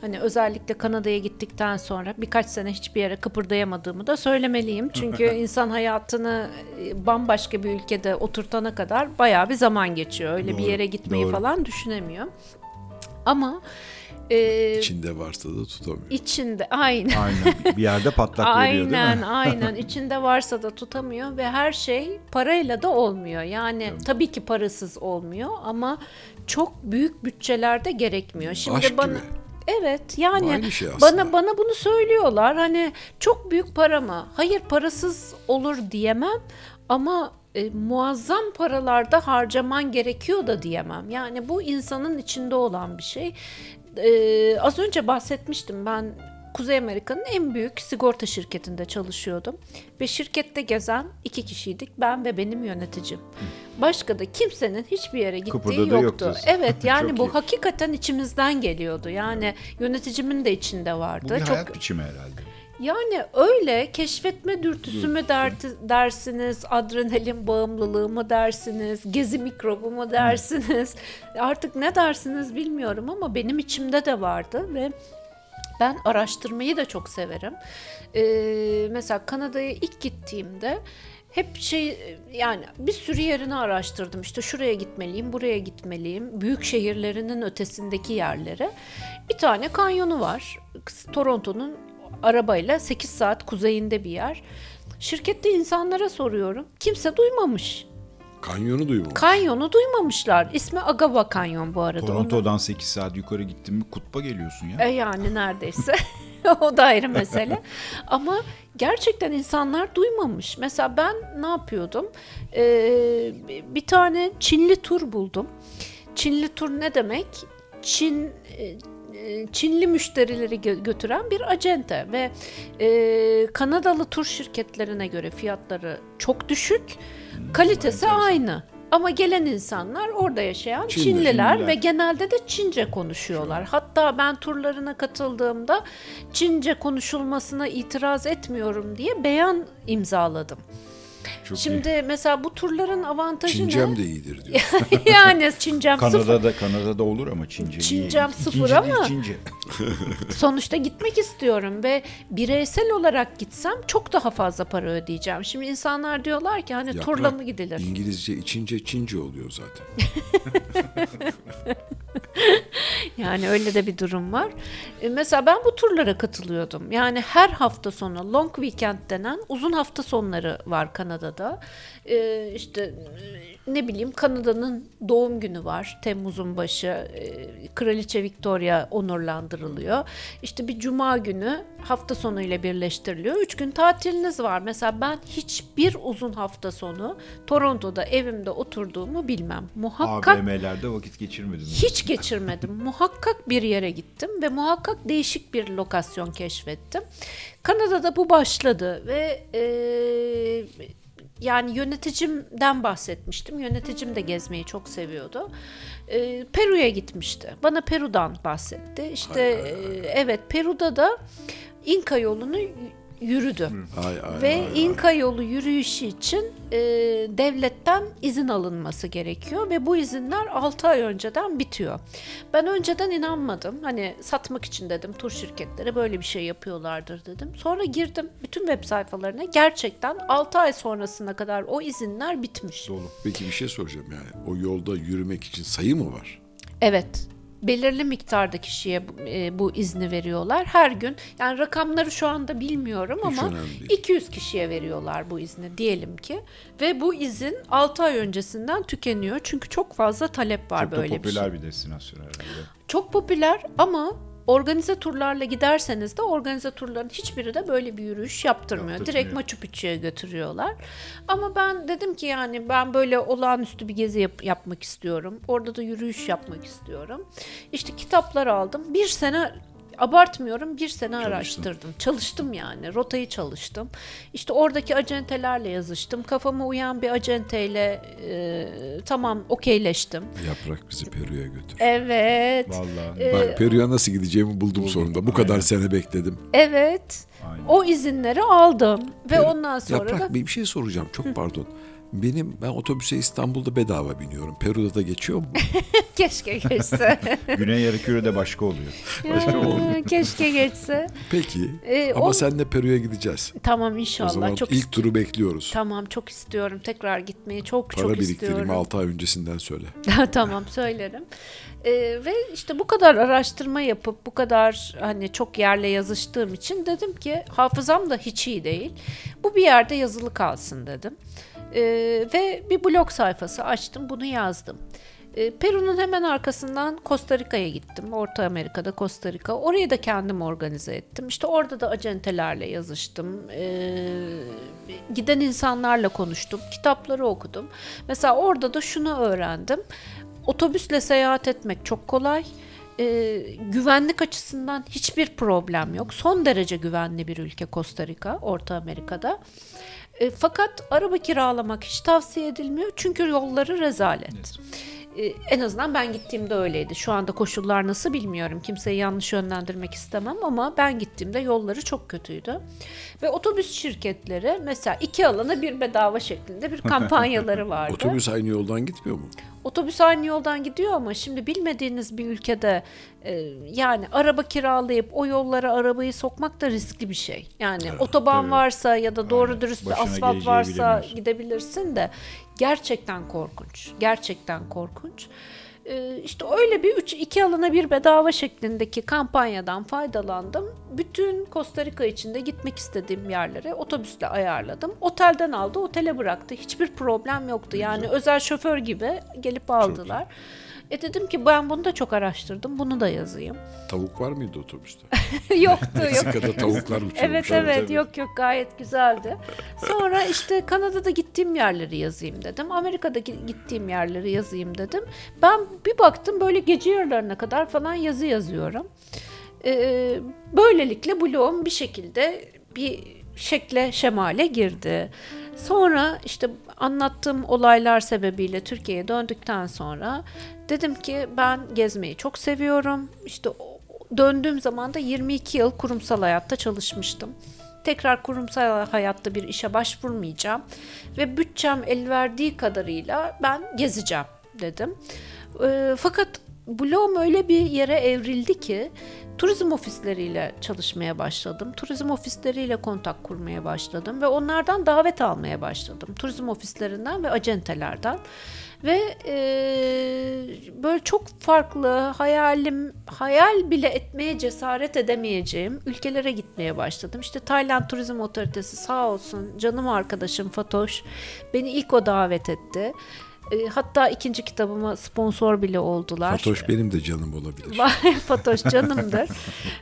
hani özellikle Kanada'ya gittikten sonra birkaç sene hiçbir yere kıpırdayamadığımı da söylemeliyim. Çünkü <laughs> insan hayatını e, bambaşka bir ülkede oturtana kadar bayağı bir zaman geçiyor. Öyle bir Doğru, yere gitmeyi doğru. falan düşünemiyor. Ama e, İçinde varsa da tutamıyor. içinde aynen Aynen. Bir yerde patlak veriyor değil aynen mi? <laughs> aynen içinde varsa da tutamıyor ve her şey parayla da olmuyor. Yani tabii ki parasız olmuyor ama çok büyük bütçelerde gerekmiyor. Şimdi Aşk bana gibi. Evet yani şey aslında. bana bana bunu söylüyorlar. Hani çok büyük para mı? Hayır parasız olur diyemem ama e, muazzam paralarda harcaman gerekiyor da diyemem. Yani bu insanın içinde olan bir şey. E, az önce bahsetmiştim ben Kuzey Amerika'nın en büyük sigorta şirketinde çalışıyordum. Ve şirkette gezen iki kişiydik. Ben ve benim yöneticim. Başka da kimsenin hiçbir yere gittiği Kıpırdadığı yoktu. yoktu. Evet <laughs> yani bu iyi. hakikaten içimizden geliyordu. Yani yöneticimin de içinde vardı. Bu bir Çok hayat biçimi herhalde. yani öyle keşfetme dürtüsü mü dersiniz, adrenalin bağımlılığı mı dersiniz, gezi mikrobu mu dersiniz, artık ne dersiniz bilmiyorum ama benim içimde de vardı ve ben araştırmayı da çok severim. Ee, mesela Kanada'ya ilk gittiğimde hep şey yani bir sürü yerini araştırdım. İşte şuraya gitmeliyim, buraya gitmeliyim. Büyük şehirlerinin ötesindeki yerlere. Bir tane kanyonu var. Toronto'nun arabayla 8 saat kuzeyinde bir yer. Şirkette insanlara soruyorum. Kimse duymamış. Kanyonu duymamış. Kanyonu duymamışlar. İsmi Agava Kanyon bu arada. Onu- Toronto'dan 8 saat yukarı gittin mi kutba geliyorsun ya. e yani neredeyse. <laughs> o da ayrı mesele. <laughs> Ama gerçekten insanlar duymamış. Mesela ben ne yapıyordum? Ee, bir tane Çinli tur buldum. Çinli tur ne demek? Çin e, Çinli müşterileri gö- götüren bir acente ve e, Kanadalı tur şirketlerine göre fiyatları çok düşük, kalitesi aynı. Ama gelen insanlar orada yaşayan Çinli. Çinliler, Çinliler. ve genelde de Çince konuşuyorlar. Hatta ben turlarına katıldığımda Çince konuşulmasına itiraz etmiyorum diye beyan imzaladım. Çok iyi. Şimdi mesela bu turların avantajı Çincem ne? de iyidir diyor. <laughs> yani Çincem sıfır. Kanada'da Kanada'da olur ama Çince. Çincem iyi. sıfır Çince değil, ama- Çince. <laughs> Sonuçta gitmek istiyorum ve bireysel olarak gitsem çok daha fazla para ödeyeceğim. Şimdi insanlar diyorlar ki hani turla Yaprak, mı gidilir? İngilizce içince Çince oluyor zaten. <laughs> Yani öyle de bir durum var. E, mesela ben bu turlara katılıyordum. Yani her hafta sonu long weekend denen uzun hafta sonları var Kanada'da. E, işte e, ne bileyim Kanada'nın doğum günü var. Temmuz'un başı. E, Kraliçe Victoria onurlandırılıyor. İşte bir cuma günü hafta sonuyla birleştiriliyor. Üç gün tatiliniz var. Mesela ben hiçbir uzun hafta sonu Toronto'da evimde oturduğumu bilmem. Muhakkak AVM'lerde vakit geçirmedim. hiç <laughs> geçirmedim. muhakkak bir yere gittim ve muhakkak değişik bir lokasyon keşfettim. Kanada'da bu başladı ve e, yani yöneticimden bahsetmiştim. Yöneticim de gezmeyi çok seviyordu. E, Peru'ya gitmişti. Bana Peru'dan bahsetti. İşte e, evet Peru'da da İnka yolunu yürüdü. Ay ay. Ve ay, ay. İnka yolu yürüyüşü için e, devletten izin alınması gerekiyor ve bu izinler 6 ay önceden bitiyor. Ben önceden inanmadım. Hani satmak için dedim tur şirketleri böyle bir şey yapıyorlardır dedim. Sonra girdim bütün web sayfalarına gerçekten 6 ay sonrasına kadar o izinler bitmiş. Dolu. Peki bir şey soracağım yani. O yolda yürümek için sayı mı var? Evet. Belirli miktarda kişiye bu- e, bu izni veriyorlar. Her gün yani rakamları şu anda bilmiyorum Hiç ama önemli değil. 200 kişiye veriyorlar bu izni diyelim ki. Ve bu izin 6 ay öncesinden tükeniyor. Çünkü çok fazla talep var Çok böyle bir popüler şey. bir destinasyon herhalde. Çok popüler ama organize turlarla giderseniz de organize turların hiçbiri de böyle bir yürüyüş yaptırmıyor. Yaptırmıyor. Direkt Machu Picchu'ya götürüyorlar. Ama ben dedim ki yani ben böyle olağanüstü bir gezi yap- yapmak istiyorum. Orada da yürüyüş yapmak istiyorum. İşte kitaplar aldım. Bir sene abartmıyorum bir sene araştırdım. Çalıştım yani. Rotayı çalıştım. İşte oradaki acentelerle yazıştım. Kafama uyan bir acenteyle e, tamam okeyleştim. Yaprak bizi Peru'ya götür. Evet. Vallahi. Bak Peru'ya nasıl gideceğimi buldum sonunda. Bu kadar Aynen. sene bekledim. Evet. Aynen. O izinleri aldım ve Peru- ondan sonra Yaprak da bir bir şey soracağım. Çok pardon. Benim ben otobüse İstanbul'da bedava biniyorum. Peru'da da geçiyor mu? <laughs> keşke geçse. <laughs> Güney yarımkürede başka oluyor. Ya, keşke geçse. Peki. Ee, Ama o- senle Peru'ya gideceğiz. Tamam O inşallah. zaman çok ilk turu bekliyoruz. Tamam çok istiyorum tekrar gitmeyi çok Para çok biriktireyim istiyorum. 6 ay öncesinden söyle. <laughs> tamam söylerim. Ee, ve işte bu kadar araştırma yapıp bu kadar hani çok yerle yazıştığım için dedim ki hafızam da hiç iyi değil. Bu bir yerde yazılı kalsın dedim. Ee, ve bir blog sayfası açtım bunu yazdım. Ee, Peru'nun hemen arkasından Costa Rica'ya gittim. Orta Amerika'da Costa Rica. Orayı da kendim organize ettim. İşte orada da acentelerle yazıştım. Ee, giden insanlarla konuştum. Kitapları okudum. Mesela orada da şunu öğrendim. Otobüsle seyahat etmek çok kolay. Ee, güvenlik açısından hiçbir problem yok. Son derece güvenli bir ülke Costa Rica, Orta Amerika'da. E, fakat araba kiralamak hiç tavsiye edilmiyor çünkü yolları rezalet. E, en azından ben gittiğimde öyleydi. Şu anda koşullar nasıl bilmiyorum. Kimseyi yanlış yönlendirmek istemem ama ben gittiğimde yolları çok kötüydü. Ve otobüs şirketleri mesela iki alana bir bedava şeklinde bir <laughs> kampanyaları vardı. Otobüs aynı yoldan gitmiyor mu? Otobüs aynı yoldan gidiyor ama şimdi bilmediğiniz bir ülkede e, yani araba kiralayıp o yollara arabayı sokmak da riskli bir şey. Yani otoban evet. varsa ya da doğru Aynen. dürüst Başına asfalt varsa gidebilirsin de gerçekten korkunç. Gerçekten korkunç. E, işte öyle bir üç iki alana bir bedava şeklindeki kampanyadan faydalandım. Bütün Costa Rica içinde gitmek istediğim yerlere otobüsle ayarladım. Otelden aldı, otele bıraktı. Hiçbir problem yoktu. Yani özel şoför gibi gelip aldılar. E dedim ki ben bunu da çok araştırdım. Bunu da yazayım. Tavuk var mıydı otobüste? <laughs> Yoktu yok. Meksika'da tavuklar uçuyormuş. <laughs> Evet evet yok yok gayet güzeldi. Sonra işte Kanada'da gittiğim yerleri yazayım dedim. Amerika'da gi- gittiğim yerleri yazayım dedim. Ben bir baktım böyle gece yarılarına kadar falan yazı yazıyorum. Ee, böylelikle blogum bir şekilde bir şekle şemale girdi. Sonra işte anlattığım olaylar sebebiyle Türkiye'ye döndükten sonra dedim ki ben gezmeyi çok seviyorum. İşte döndüğüm zaman da 22 yıl kurumsal hayatta çalışmıştım. Tekrar kurumsal hayatta bir işe başvurmayacağım ve bütçem el verdiği kadarıyla ben gezeceğim dedim. Fakat blogum öyle bir yere evrildi ki turizm ofisleriyle çalışmaya başladım. Turizm ofisleriyle kontak kurmaya başladım ve onlardan davet almaya başladım. Turizm ofislerinden ve acentelerden. Ve e, böyle çok farklı hayalim, hayal bile etmeye cesaret edemeyeceğim ülkelere gitmeye başladım. İşte Tayland Turizm Otoritesi sağ olsun canım arkadaşım Fatoş beni ilk o davet etti. E, hatta ikinci kitabıma sponsor bile oldular. Fatoş benim de canım olabilir. <laughs> Fatoş canımdır.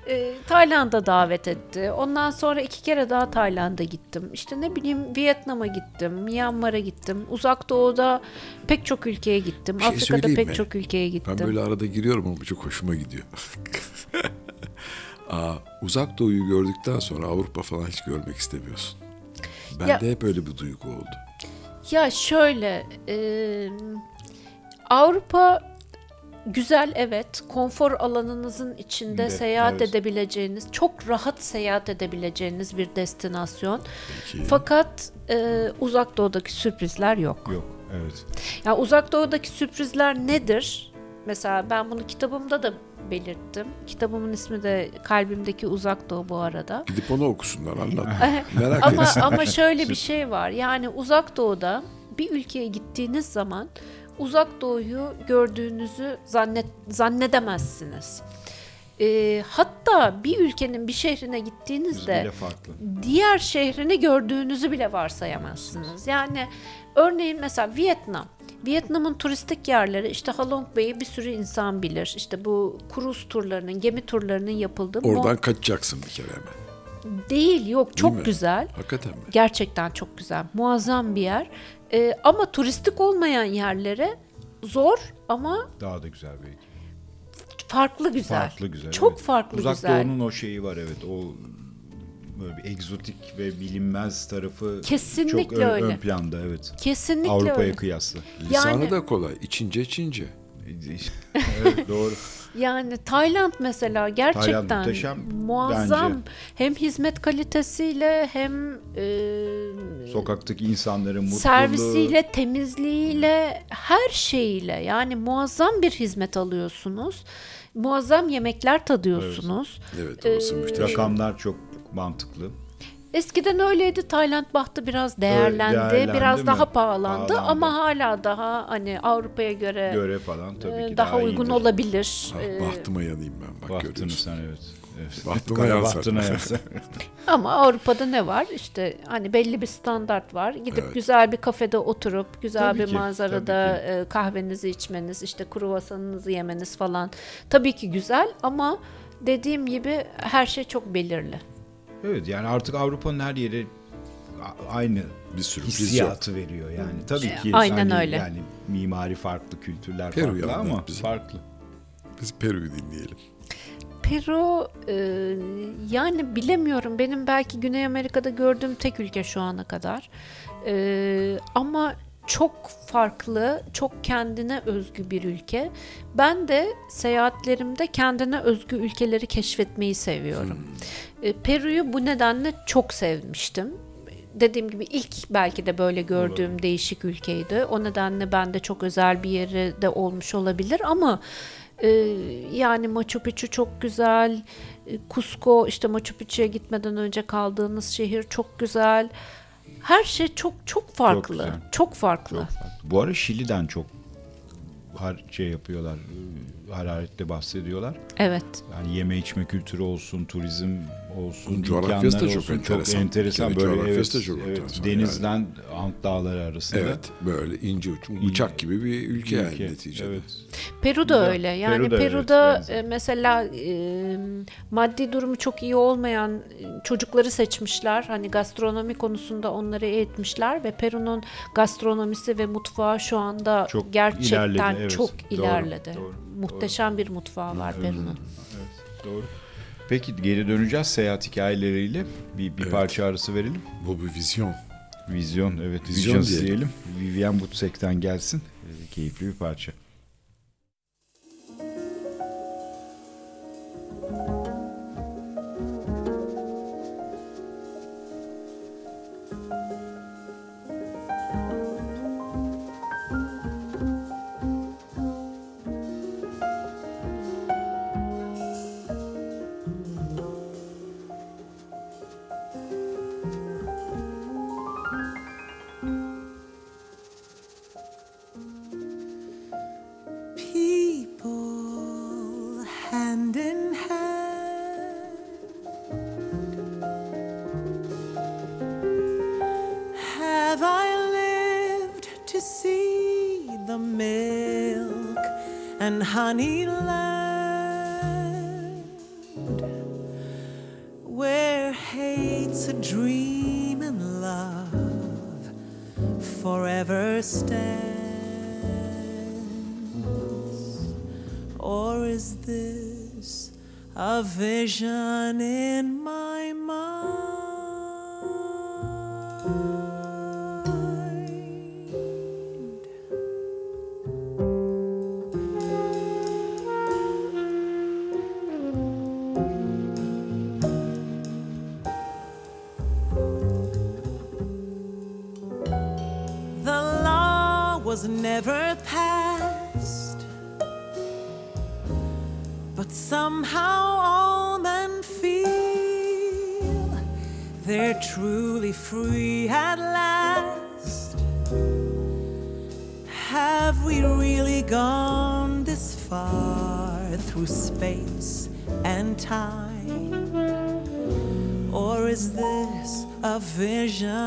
Ee, Tayland'a davet etti. Ondan sonra iki kere daha Tayland'a gittim. İşte ne bileyim Vietnam'a gittim, Myanmar'a gittim. Uzak Doğu'da pek çok ülkeye gittim. Şey Afrika'da pek mi? çok ülkeye gittim. Ben böyle arada giriyorum ama çok hoşuma gidiyor. <laughs> Aa, uzak doğuyu gördükten sonra Avrupa falan hiç görmek istemiyorsun. Bende hep öyle bir duygu oldu. Ya şöyle, e, Avrupa güzel evet. Konfor alanınızın içinde De, seyahat evet. edebileceğiniz, çok rahat seyahat edebileceğiniz bir destinasyon. Peki. Fakat e, uzak doğudaki sürprizler yok. Yok. Evet. Ya uzak doğudaki sürprizler nedir? Mesela ben bunu kitabımda da belirttim. Kitabımın ismi de Kalbimdeki Uzak Doğu bu arada. Gidip onu okusunlar anlat. <laughs> Merak ama etsin. ama şöyle bir şey var. Yani uzak doğuda bir ülkeye gittiğiniz zaman uzak doğuyu gördüğünüzü zannet zannedemezsiniz. Ee, hatta bir ülkenin bir şehrine gittiğinizde bile farklı. diğer şehrini gördüğünüzü bile varsayamazsınız. Yani örneğin mesela Vietnam. Vietnam'ın turistik yerleri işte Halong Bay'i bir sürü insan bilir. İşte bu kruz turlarının, gemi turlarının yapıldığı Oradan kaçacaksın bir kere hemen. değil yok çok mi? güzel. Hakikaten mi? Gerçekten çok güzel. Muazzam bir yer. Ee, ama turistik olmayan yerlere zor ama Daha da güzel belki. farklı güzel. Farklı güzel. Çok evet. farklı Uzak güzel. Doğu'nun o şeyi var evet. O böyle bir egzotik ve bilinmez tarafı Kesinlikle çok ön, öyle. ön planda evet. Kesinlikle Avrupa'ya kıyasla. Lisanı Yani- da kolay. İçince Çince. evet <laughs> doğru. Yani Tayland mesela gerçekten muhteşem muazzam bence. hem hizmet kalitesiyle hem e, Sokaktaki insanların mutluluğu. servisiyle, temizliğiyle, her şeyiyle yani muazzam bir hizmet alıyorsunuz. Muazzam yemekler tadıyorsunuz. Evet orası Ee, müthiş. Rakamlar çok mantıklı. Eskiden öyleydi. Tayland bahtı biraz değerlendi. değerlendi biraz mi? daha pahalandı, Pahalandı. ama hala daha hani Avrupa'ya göre, Göre falan tabii e, ki daha, daha, uygun iyidir. olabilir. Ah, Ee, bahtıma yanayım ben bak Bahtını görüyorsun. sen evet. evet. Bahtıma yansan. bahtına <laughs> yansan. Ama Avrupa'da ne var? İşte hani belli bir standart var. Gidip Evet. güzel bir kafede oturup güzel Tabii bir ki, manzarada e, kahvenizi içmeniz, işte kruvasanınızı yemeniz falan. Tabii ki güzel ama dediğim gibi her şey çok belirli. Evet yani artık Avrupa'nın her yeri aynı Bir sürpriz yok. hissiyatı veriyor yani. Tabii ki Aynen hani öyle. Yani mimari farklı, kültürler Peru'yu farklı ama bize. farklı. Biz Peru'yu dinleyelim. Peru e, yani bilemiyorum benim belki Güney Amerika'da gördüğüm tek ülke şu ana kadar. E, ama çok farklı, çok kendine özgü bir ülke. Ben de seyahatlerimde kendine özgü ülkeleri keşfetmeyi seviyorum. E, Peru'yu bu nedenle çok sevmiştim. Dediğim gibi ilk belki de böyle gördüğüm değişik ülkeydi. O nedenle bende çok özel bir yeri de olmuş olabilir ama e, yani Machu Picchu çok güzel. E, Cusco işte Machu Picchu'ya gitmeden önce kaldığınız şehir çok güzel. Her şey çok çok farklı. güzel. Çok farklı. Çok farklı. Bu ara Şili'den çok har şey yapıyorlar, e, hararetle bahsediyorlar. Evet. Yani yeme içme kültürü olsun, turizm olsun, Coğrafyası da çok olsun. enteresan. enteresan. Bir kere Böyle coğrafyası evet, da çok evet, enteresan denizden Ant Dağları arasında. Evet böyle ince uç bıçak gibi bir ülke, yani Ülke, neticede. Evet. Peru da öyle. Yani Peru da evet, Peru'da benzer. e, mesela e, maddi durumu çok iyi olmayan e, çocukları seçmişler. Hani gastronomi konusunda onları eğitmişler ve Peru'nun gastronomisi ve mutfağı şu anda Çok gerçekten ilerledi, evet. çok Doğru, ilerledi. doğru, Muhteşem bir mutfağı var Peru'nun. Evet, doğru. Peki geri döneceğiz seyahat hikayeleriyle. Bir, bir Evet. parça arası verelim. Bu bir vizyon. Vizyon, evet Vizyon Visions diyelim. diyelim. Vivian Butsek'ten gelsin. Ee, keyifli bir parça. And never passed. But somehow all men feel they're truly free at last. Have we really gone this far through space and time? Or is this a vision?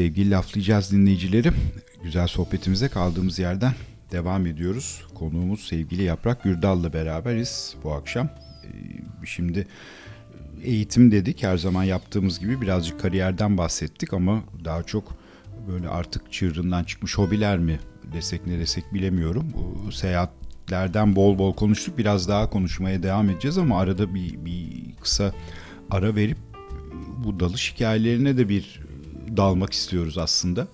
Sevgili laflayacağız dinleyicileri. Güzel sohbetimize kaldığımız yerden devam ediyoruz. Konuğumuz sevgili Yaprak Gürdal'la beraberiz bu akşam. Ee, Şimdi eğitim dedik her zaman yaptığımız gibi birazcık kariyerden bahsettik ama daha çok böyle artık çığırından çıkmış hobiler mi desek ne desek bilemiyorum. Bu seyahatlerden bol bol konuştuk. Biraz daha konuşmaya devam edeceğiz ama arada bir, bir kısa ara verip bu dalış hikayelerine de bir dalmak istiyoruz aslında.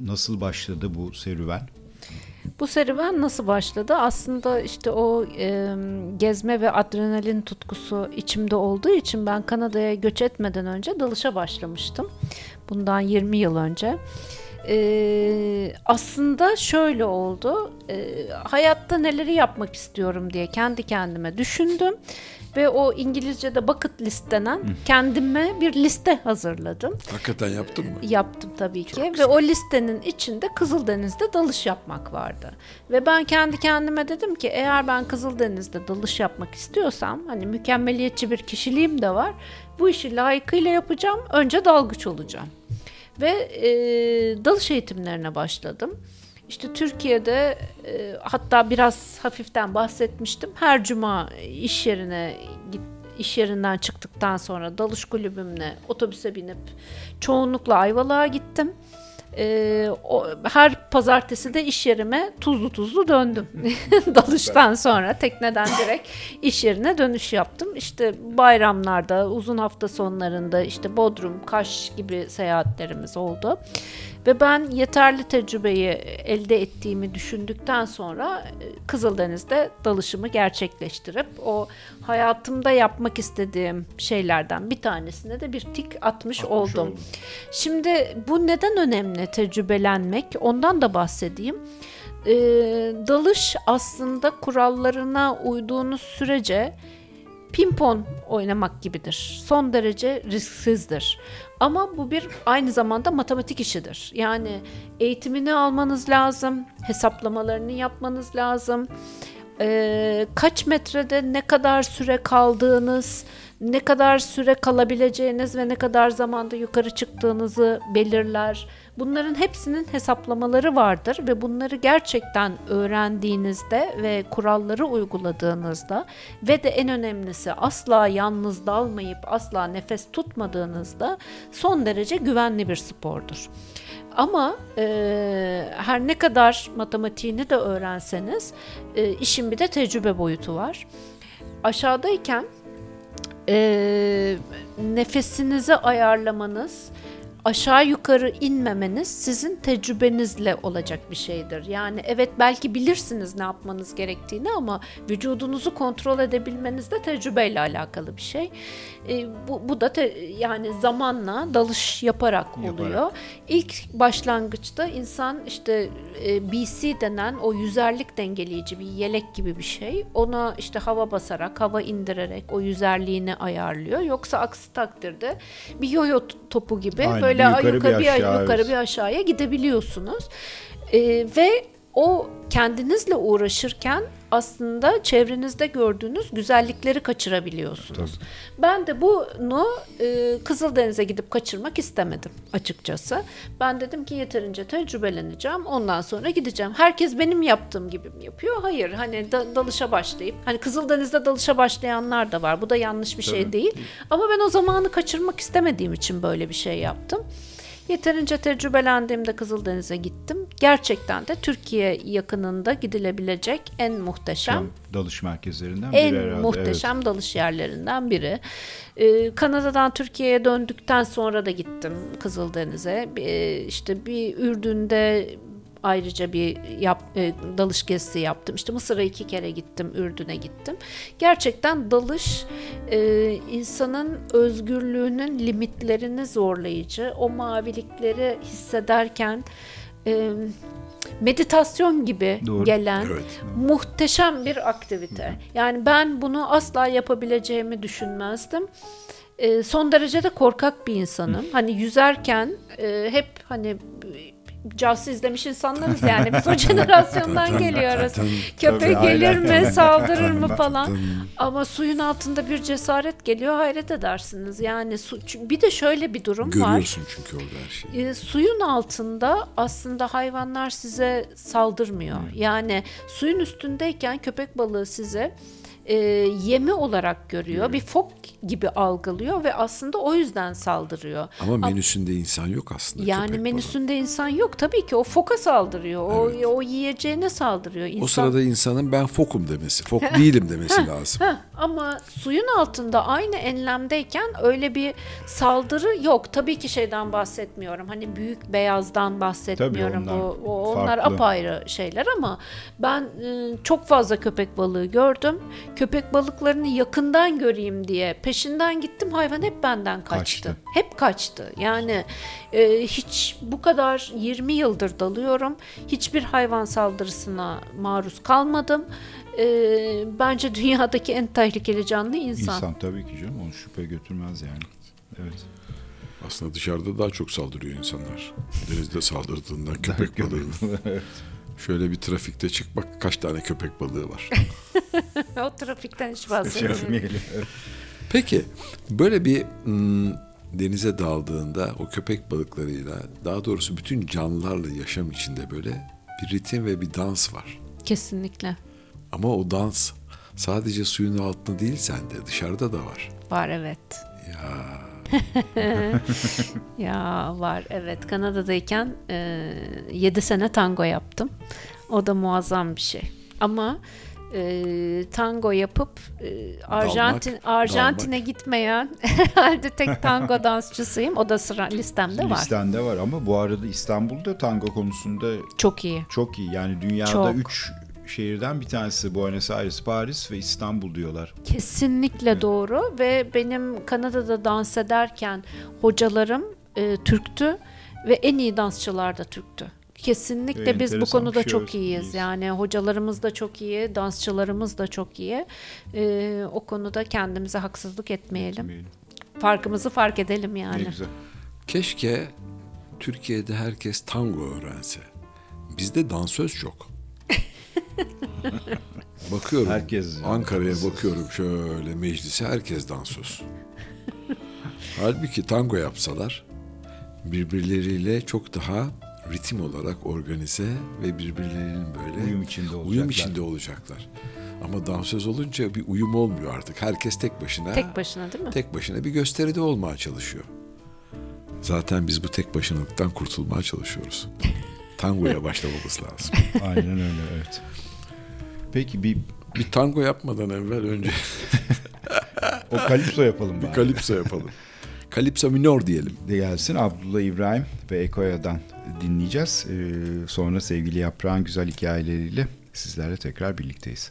Nasıl başladı bu serüven? Bu serüven nasıl başladı? Aslında işte o e, gezme ve adrenalin tutkusu içimde olduğu için ben Kanada'ya göç etmeden önce dalışa başlamıştım. Bundan 20 yıl önce. E, aslında şöyle oldu. E, hayatta neleri yapmak istiyorum diye kendi kendime düşündüm. Ve o İngilizce'de bucket list denen kendime bir liste hazırladım. Hakikaten yaptın mı? Yaptım tabii ki ve o listenin içinde Kızıldeniz'de dalış yapmak vardı. Ve ben kendi kendime dedim ki eğer ben Kızıldeniz'de dalış yapmak istiyorsam hani mükemmeliyetçi bir kişiliğim de var. Bu işi layıkıyla yapacağım. Önce dalgıç olacağım. Ve e, dalış eğitimlerine başladım. İşte Türkiye'de e, hatta biraz hafiften bahsetmiştim. Her cuma iş yerine git iş yerinden çıktıktan sonra dalış kulübümle otobüse binip çoğunlukla Ayvalık'a gittim. O, her pazartesi de iş yerime tuzlu tuzlu döndüm. <laughs> <laughs> Dalıştan sonra tekneden direkt iş yerine dönüş yaptım. İşte bayramlarda, uzun hafta sonlarında işte Bodrum, Kaş gibi seyahatlerimiz oldu. Ve ben yeterli tecrübeyi elde ettiğimi düşündükten sonra e, Kızıldeniz'de dalışımı gerçekleştirip o hayatımda yapmak istediğim şeylerden bir tanesine de bir tik atmış, oldum. Şimdi bu neden önemli tecrübelenmek ondan da bahsedeyim. Ee, dalış aslında kurallarına uyduğunuz sürece pimpon oynamak gibidir. Son derece risksizdir. Ama bu bir aynı zamanda matematik işidir. Yani eğitimini almanız lazım, hesaplamalarını yapmanız lazım. Ee, kaç metrede ne kadar süre kaldığınız, ne kadar süre kalabileceğiniz ve ne kadar zamanda yukarı çıktığınızı belirler. Bunların hepsinin hesaplamaları vardır ve bunları gerçekten öğrendiğinizde ve kuralları uyguladığınızda ve de en önemlisi asla yalnız dalmayıp asla nefes tutmadığınızda son derece güvenli bir spordur. Ama e, her ne kadar matematiğini de öğrenseniz e, işin bir de tecrübe boyutu var. Aşağıdayken e, nefesinizi ayarlamanız, aşağı yukarı inmemeniz sizin tecrübenizle olacak bir şeydir. Yani evet belki bilirsiniz ne yapmanız gerektiğini ama vücudunuzu kontrol edebilmeniz de tecrübeyle alakalı bir şey. E, bu, bu da te, yani zamanla dalış yaparak oluyor. Yaparak. İlk başlangıçta insan işte e, BC denen o yüzerlik dengeleyici bir yelek gibi bir şey. Ona işte hava basarak, hava indirerek o yüzerliğini ayarlıyor. Yoksa aksi takdirde bir yoyo topu gibi Aynen, böyle bir yukarı, yukarı, bir bir, aşağı, yukarı evet. bir aşağıya gidebiliyorsunuz. E, ve o kendinizle uğraşırken aslında çevrenizde gördüğünüz güzellikleri kaçırabiliyorsunuz. Ben de bunu e, Kızıldeniz'e gidip kaçırmak istemedim açıkçası. Ben dedim ki yeterince tecrübeleneceğim. Ondan sonra gideceğim. Herkes benim yaptığım gibi mi yapıyor? Hayır. Hani da- dalışa başlayıp hani Kızıldeniz'de dalışa başlayanlar da var. Bu da yanlış bir şey değil. Ama ben o zamanı kaçırmak istemediğim için böyle bir şey yaptım. Yeterince tecrübelendiğimde Kızıldeniz'e gittim. Gerçekten de Türkiye yakınında gidilebilecek en muhteşem Dalış merkezlerinden biri en herhalde. muhteşem dalış yerlerinden biri. Ee, Kanada'dan Türkiye'ye döndükten sonra da gittim Kızıldeniz'e. Bir, işte bir Ürdün'de ayrıca bir yap, e, dalış gezisi yaptım. İşte Mısır'a iki kere gittim, Ürdün'e gittim. Gerçekten dalış e, insanın özgürlüğünün limitlerini zorlayıcı. O mavilikleri hissederken e, meditasyon gibi Doğru. gelen Evet. muhteşem bir aktivite. Yani ben bunu asla yapabileceğimi düşünmezdim. Ee, son derece de korkak bir insanım. Hani yüzerken e, hep hani Jaws izlemiş insanlarız yani. Biz o <laughs> <laughs> jenerasyondan geliyoruz. Köpek gelir mi, saldırır mı falan. Ama suyun altında bir cesaret geliyor, hayret edersiniz. Yani su, bir de şöyle bir durum var. Görüyorsun çünkü orada her şeyi. E, suyun altında aslında hayvanlar size saldırmıyor. Yani suyun üstündeyken köpek balığı size e, yemi olarak görüyor. Bir fok gibi algılıyor ve aslında o yüzden saldırıyor. Ama menüsünde insan yok aslında. Yani köpek balığı. menüsünde insan yok. Tabii ki o foka saldırıyor. O, o yiyeceğine saldırıyor. İnsan... O sırada insanın ben fokum demesi, fok değilim demesi lazım. Ama suyun altında aynı enlemdeyken öyle bir saldırı yok. Tabii ki şeyden bahsetmiyorum. Hani büyük beyazdan bahsetmiyorum. Tabii onlar Bu, o, onlar farklı. apayrı şeyler ama ben e, çok fazla köpek balığı gördüm. Köpek balıklarını yakından göreyim diye peşinden gittim. Hayvan hep benden kaçtı. Kaçtı. Hep kaçtı. Yani e, hiç bu kadar 20 yıldır dalıyorum. Hiçbir hayvan saldırısına maruz kalmadım. E, bence dünyadaki en tehlikeli canlı insan. İnsan tabii ki canım onu şüphe götürmez yani. Evet. Aslında dışarıda daha çok saldırıyor insanlar. Denizde saldırdığında köpek balığı. <laughs> Şöyle bir trafikte çık bak kaç tane köpek balığı var. <laughs> o trafikten hiç bahsetmiyorum. Çözmeyelim. Peki böyle bir mm, denize daldığında o köpek balıklarıyla daha doğrusu bütün canlılarla yaşam içinde böyle bir ritim ve bir dans var. Kesinlikle. Ama o dans sadece suyun altında değil sende dışarıda da var. Var evet. Ya <laughs> ya var evet Kanada'dayken e, 7 sene tango yaptım. O da muazzam bir şey. Ama e, tango yapıp e, Arjantin dalmak, Arjantin'e dalmak. gitmeyen <laughs> herhalde tek tango dansçısıyım. O da sıra listemde var. Listende var ama bu arada İstanbul'da tango konusunda çok iyi. Çok iyi. Yani dünyada 3 şehirden bir tanesi Buenos Aires, Paris ve İstanbul diyorlar. Kesinlikle doğru ve benim Kanada'da dans ederken hocalarım e, Türktü ve en iyi dansçılar da Türktü. Kesinlikle E, biz bu konuda şey, çok evet, iyiyiz. iyiyiz. Yani hocalarımız da çok iyi, dansçılarımız da çok iyi. E, o konuda kendimize haksızlık etmeyelim. Etmeyelim. Farkımızı fark edelim Ne yani. güzel. keşke Türkiye'de herkes tango öğrense. Bizde dansöz çok. <laughs> Bakıyorum. Herkes- Ankara'ya bakıyorum şöyle meclise herkes dansöz. Halbuki tango yapsalar birbirleriyle çok daha ritim olarak organize ve birbirlerinin böyle Uyum içinde uyum olacaklar. içinde olacaklar. Ama dansöz olunca bir uyum olmuyor artık. Herkes tek başına Tek başına değil mi? tek başına bir gösteride olmaya çalışıyor. Zaten biz bu tek başınalıktan kurtulmaya çalışıyoruz. Tangoya başlamamız lazım. Aynen öyle evet. Peki bir Bir tango yapmadan evvel önce <laughs> o kalipso yapalım bir bari. kalipso yapalım. Kalipso minor diyelim. de gelsin. Abdullah İbrahim ve Ekoya'dan dinleyeceğiz. Ee, sonra sevgili Yaprağın güzel hikayeleriyle sizlerle tekrar birlikteyiz.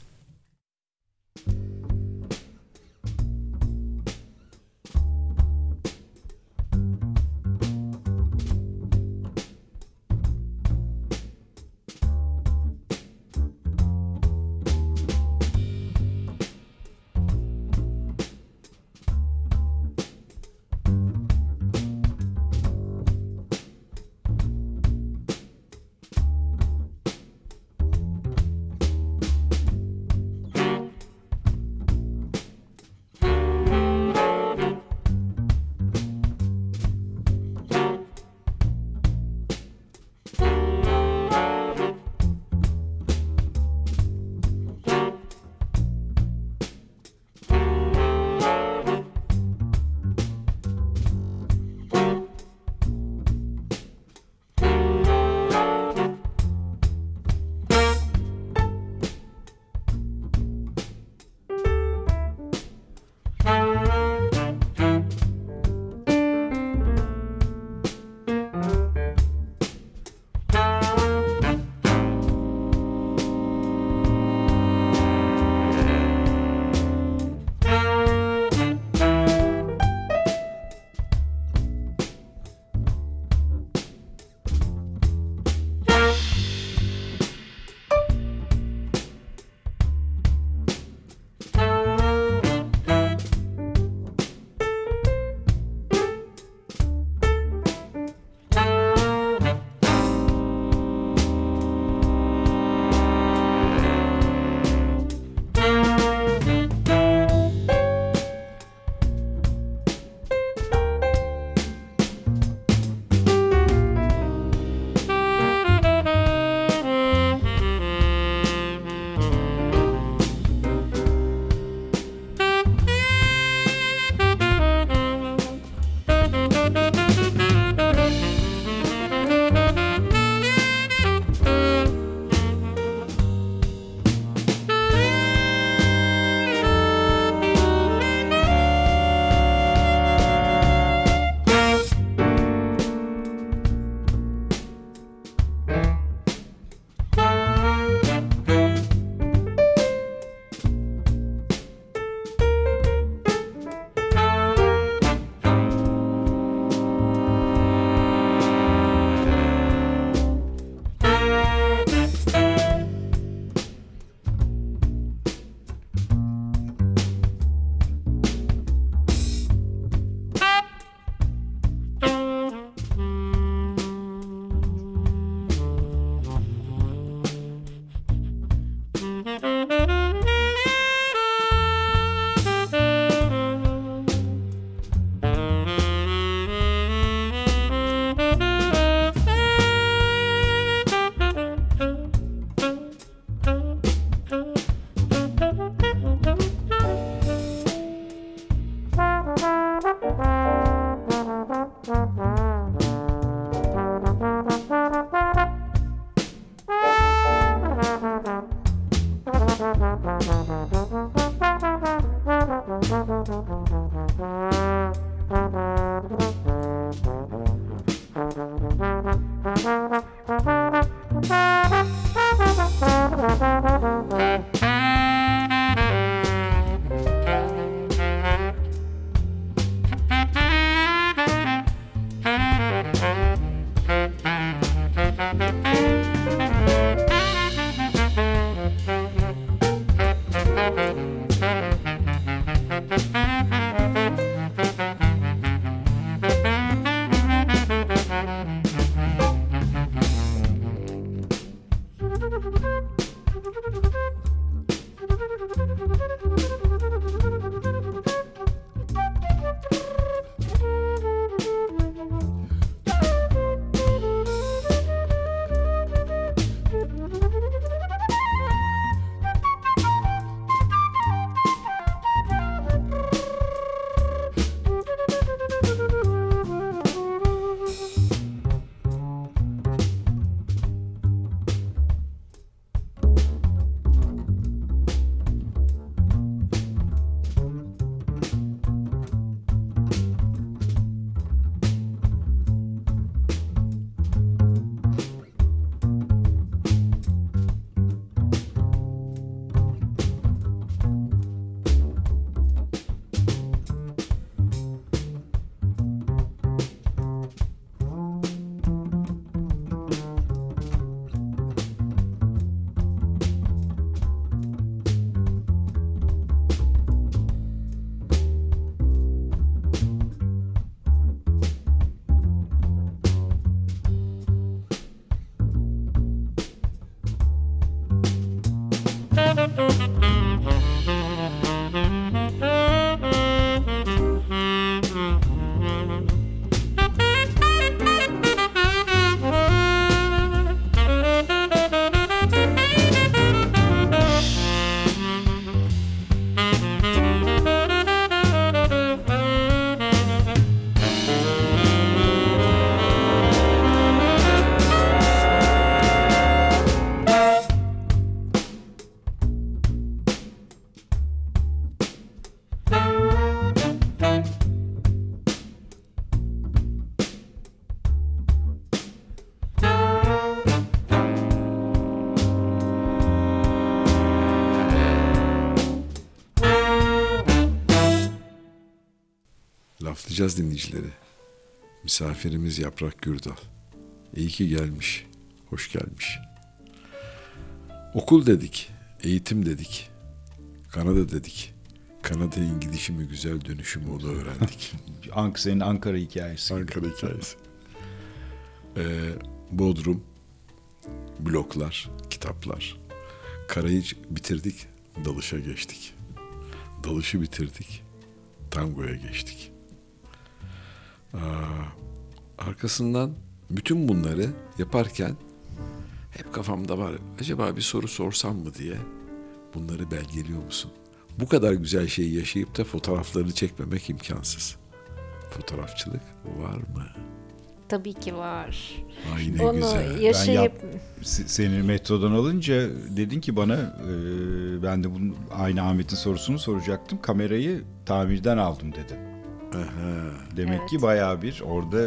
Laflayacağız dinleyicileri. Misafirimiz Yaprak Gürdal. İyi ki gelmiş. Hoş gelmiş. Okul dedik, eğitim dedik, Kanada dedik. Kanada'ya gidişimi güzel dönüşümü onu öğrendik. <laughs> Ank senin Ankara hikayesi. gibi. Ankara hikayesi. Ee, Bodrum, bloklar, kitaplar. Karayı bitirdik, dalışa geçtik. Dalışı bitirdik, tangoya geçtik. Aa, arkasından bütün bunları yaparken hep kafamda var. Acaba bir soru sorsam mı diye bunları belgeliyor musun? Bu kadar güzel şeyi yaşayıp da fotoğraflarını çekmemek imkansız. Fotoğrafçılık var mı? Tabii ki var. Ay ne Onu güzel. yaşayıp Se- Seni metrodan alınca dedin ki bana e, ben de bunun aynı Ahmet'in sorusunu soracaktım. Kamerayı tamirden aldım dedim. Aha. Demek Evet. ki bayağı bir orada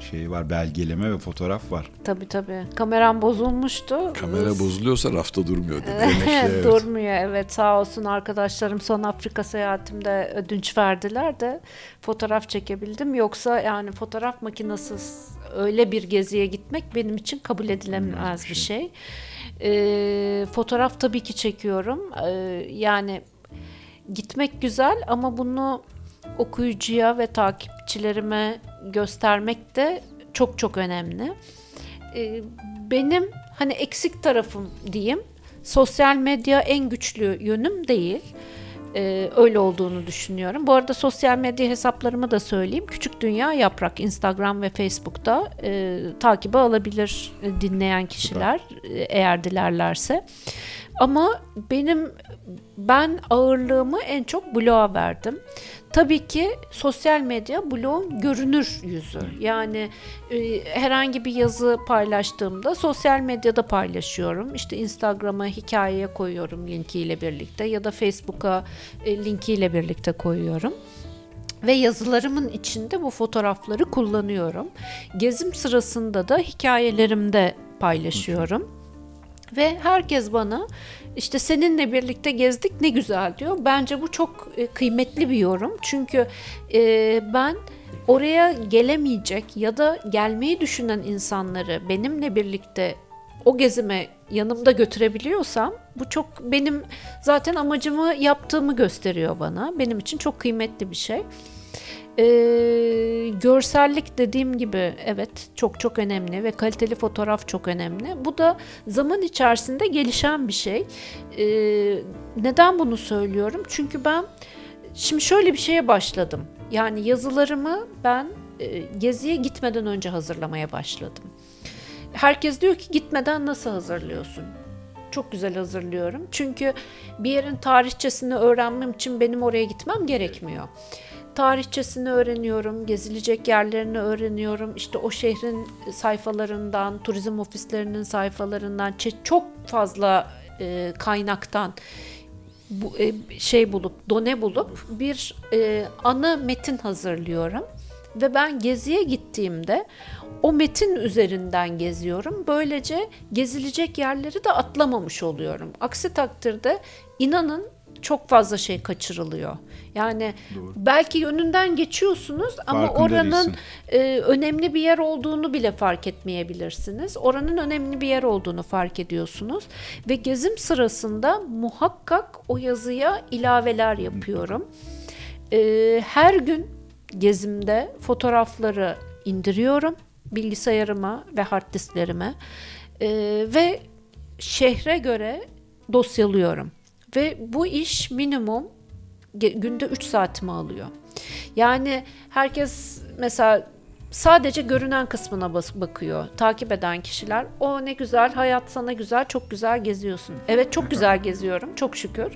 şey var belgeleme ve fotoğraf var. tabii tabii kameram bozulmuştu. Kamera bozuluyorsa rafta durmuyor dedi. Demek <laughs> evet. Durmuyor evet sağ olsun arkadaşlarım son Afrika seyahatimde ödünç verdiler de fotoğraf çekebildim. Yoksa yani fotoğraf makinesiz öyle bir geziye gitmek benim için kabul edilemez bir şey. Ee, fotoğraf tabii ki çekiyorum. Ee, yani gitmek güzel ama bunu okuyucuya ve takipçilerime göstermek de çok çok önemli. Ee, benim hani eksik tarafım diyeyim. Sosyal medya en güçlü yönüm değil. Ee, öyle olduğunu düşünüyorum. Bu arada sosyal medya hesaplarımı da söyleyeyim. Küçük Dünya Yaprak Instagram ve Facebook'ta e, takibe alabilir e, dinleyen kişiler e, eğer dilerlerse. Ama benim ben ağırlığımı en çok bloğa verdim. Tabii ki sosyal medya bloğun görünür yüzü. Yani e, herhangi bir yazı paylaştığımda sosyal medyada paylaşıyorum. İşte Instagram'a hikayeye koyuyorum linkiyle birlikte ya da Facebook'a e, linkiyle birlikte koyuyorum ve yazılarımın içinde bu fotoğrafları kullanıyorum. Gezim sırasında da hikayelerimde paylaşıyorum. Ve herkes bana işte seninle birlikte gezdik ne güzel diyor. Bence bu çok e, kıymetli bir yorum. Çünkü e, ben oraya gelemeyecek ya da gelmeyi düşünen insanları benimle birlikte o gezime yanımda götürebiliyorsam bu çok benim zaten amacımı yaptığımı gösteriyor bana. Benim için çok kıymetli bir şey. Ee, görsellik dediğim gibi evet çok çok önemli ve kaliteli fotoğraf çok önemli. Bu da zaman içerisinde gelişen bir şey. Ee, neden bunu söylüyorum? Çünkü ben şimdi şöyle bir şeye başladım. Yani yazılarımı ben e, geziye gitmeden önce hazırlamaya başladım. Herkes diyor ki gitmeden nasıl hazırlıyorsun? Çok güzel hazırlıyorum. Çünkü bir yerin tarihçesini öğrenmem için benim oraya gitmem gerekmiyor tarihçesini öğreniyorum, gezilecek yerlerini öğreniyorum. İşte o şehrin sayfalarından, turizm ofislerinin sayfalarından, çok fazla e, kaynaktan bu e, şey bulup, done bulup bir e, ana metin hazırlıyorum. Ve ben geziye gittiğimde o metin üzerinden geziyorum. Böylece gezilecek yerleri de atlamamış oluyorum. Aksi takdirde inanın çok fazla şey kaçırılıyor. Yani belki yönünden geçiyorsunuz ama Farkında oranın e, önemli bir yer olduğunu bile fark etmeyebilirsiniz. Oranın önemli bir yer olduğunu fark ediyorsunuz ve gezim sırasında muhakkak o yazıya ilaveler yapıyorum. E, her gün gezimde fotoğrafları indiriyorum bilgisayarıma ve hard disklerime E, ve şehre göre dosyalıyorum. Ve bu iş minimum günde 3 saatimi alıyor. Yani herkes mesela sadece görünen kısmına bakıyor. Takip eden kişiler o ne güzel hayat sana güzel çok güzel geziyorsun. Evet çok güzel geziyorum çok şükür.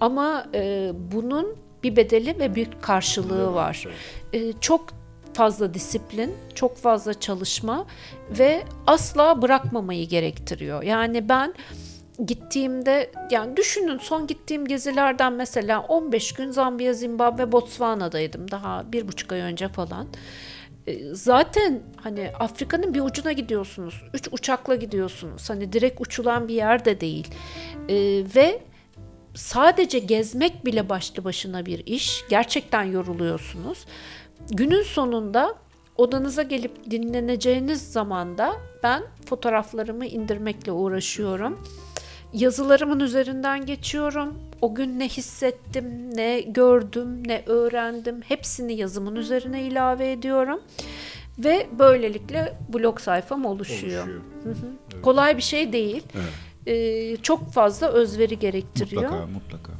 Ama e, bunun bir bedeli ve bir karşılığı var. E, çok fazla disiplin, çok fazla çalışma ve asla bırakmamayı gerektiriyor. Yani ben gittiğimde yani düşünün son gittiğim gezilerden mesela 15 gün Zambiya, Zimbabwe, Botswana'daydım daha bir buçuk ay önce falan. E, Zaten hani Afrika'nın bir ucuna gidiyorsunuz. Üç uçakla gidiyorsunuz. Hani direkt uçulan bir yer de değil. E, ve sadece gezmek bile başlı başına bir iş. Gerçekten yoruluyorsunuz. Günün sonunda odanıza gelip dinleneceğiniz zamanda ben fotoğraflarımı indirmekle uğraşıyorum. Yazılarımın üzerinden geçiyorum. O gün ne hissettim, ne gördüm, ne öğrendim hepsini yazımın üzerine ilave ediyorum. Ve böylelikle blog sayfam oluşuyor. Oluşuyor. Kolay bir şey değil. Ee, çok fazla özveri gerektiriyor. Mutlaka mutlaka.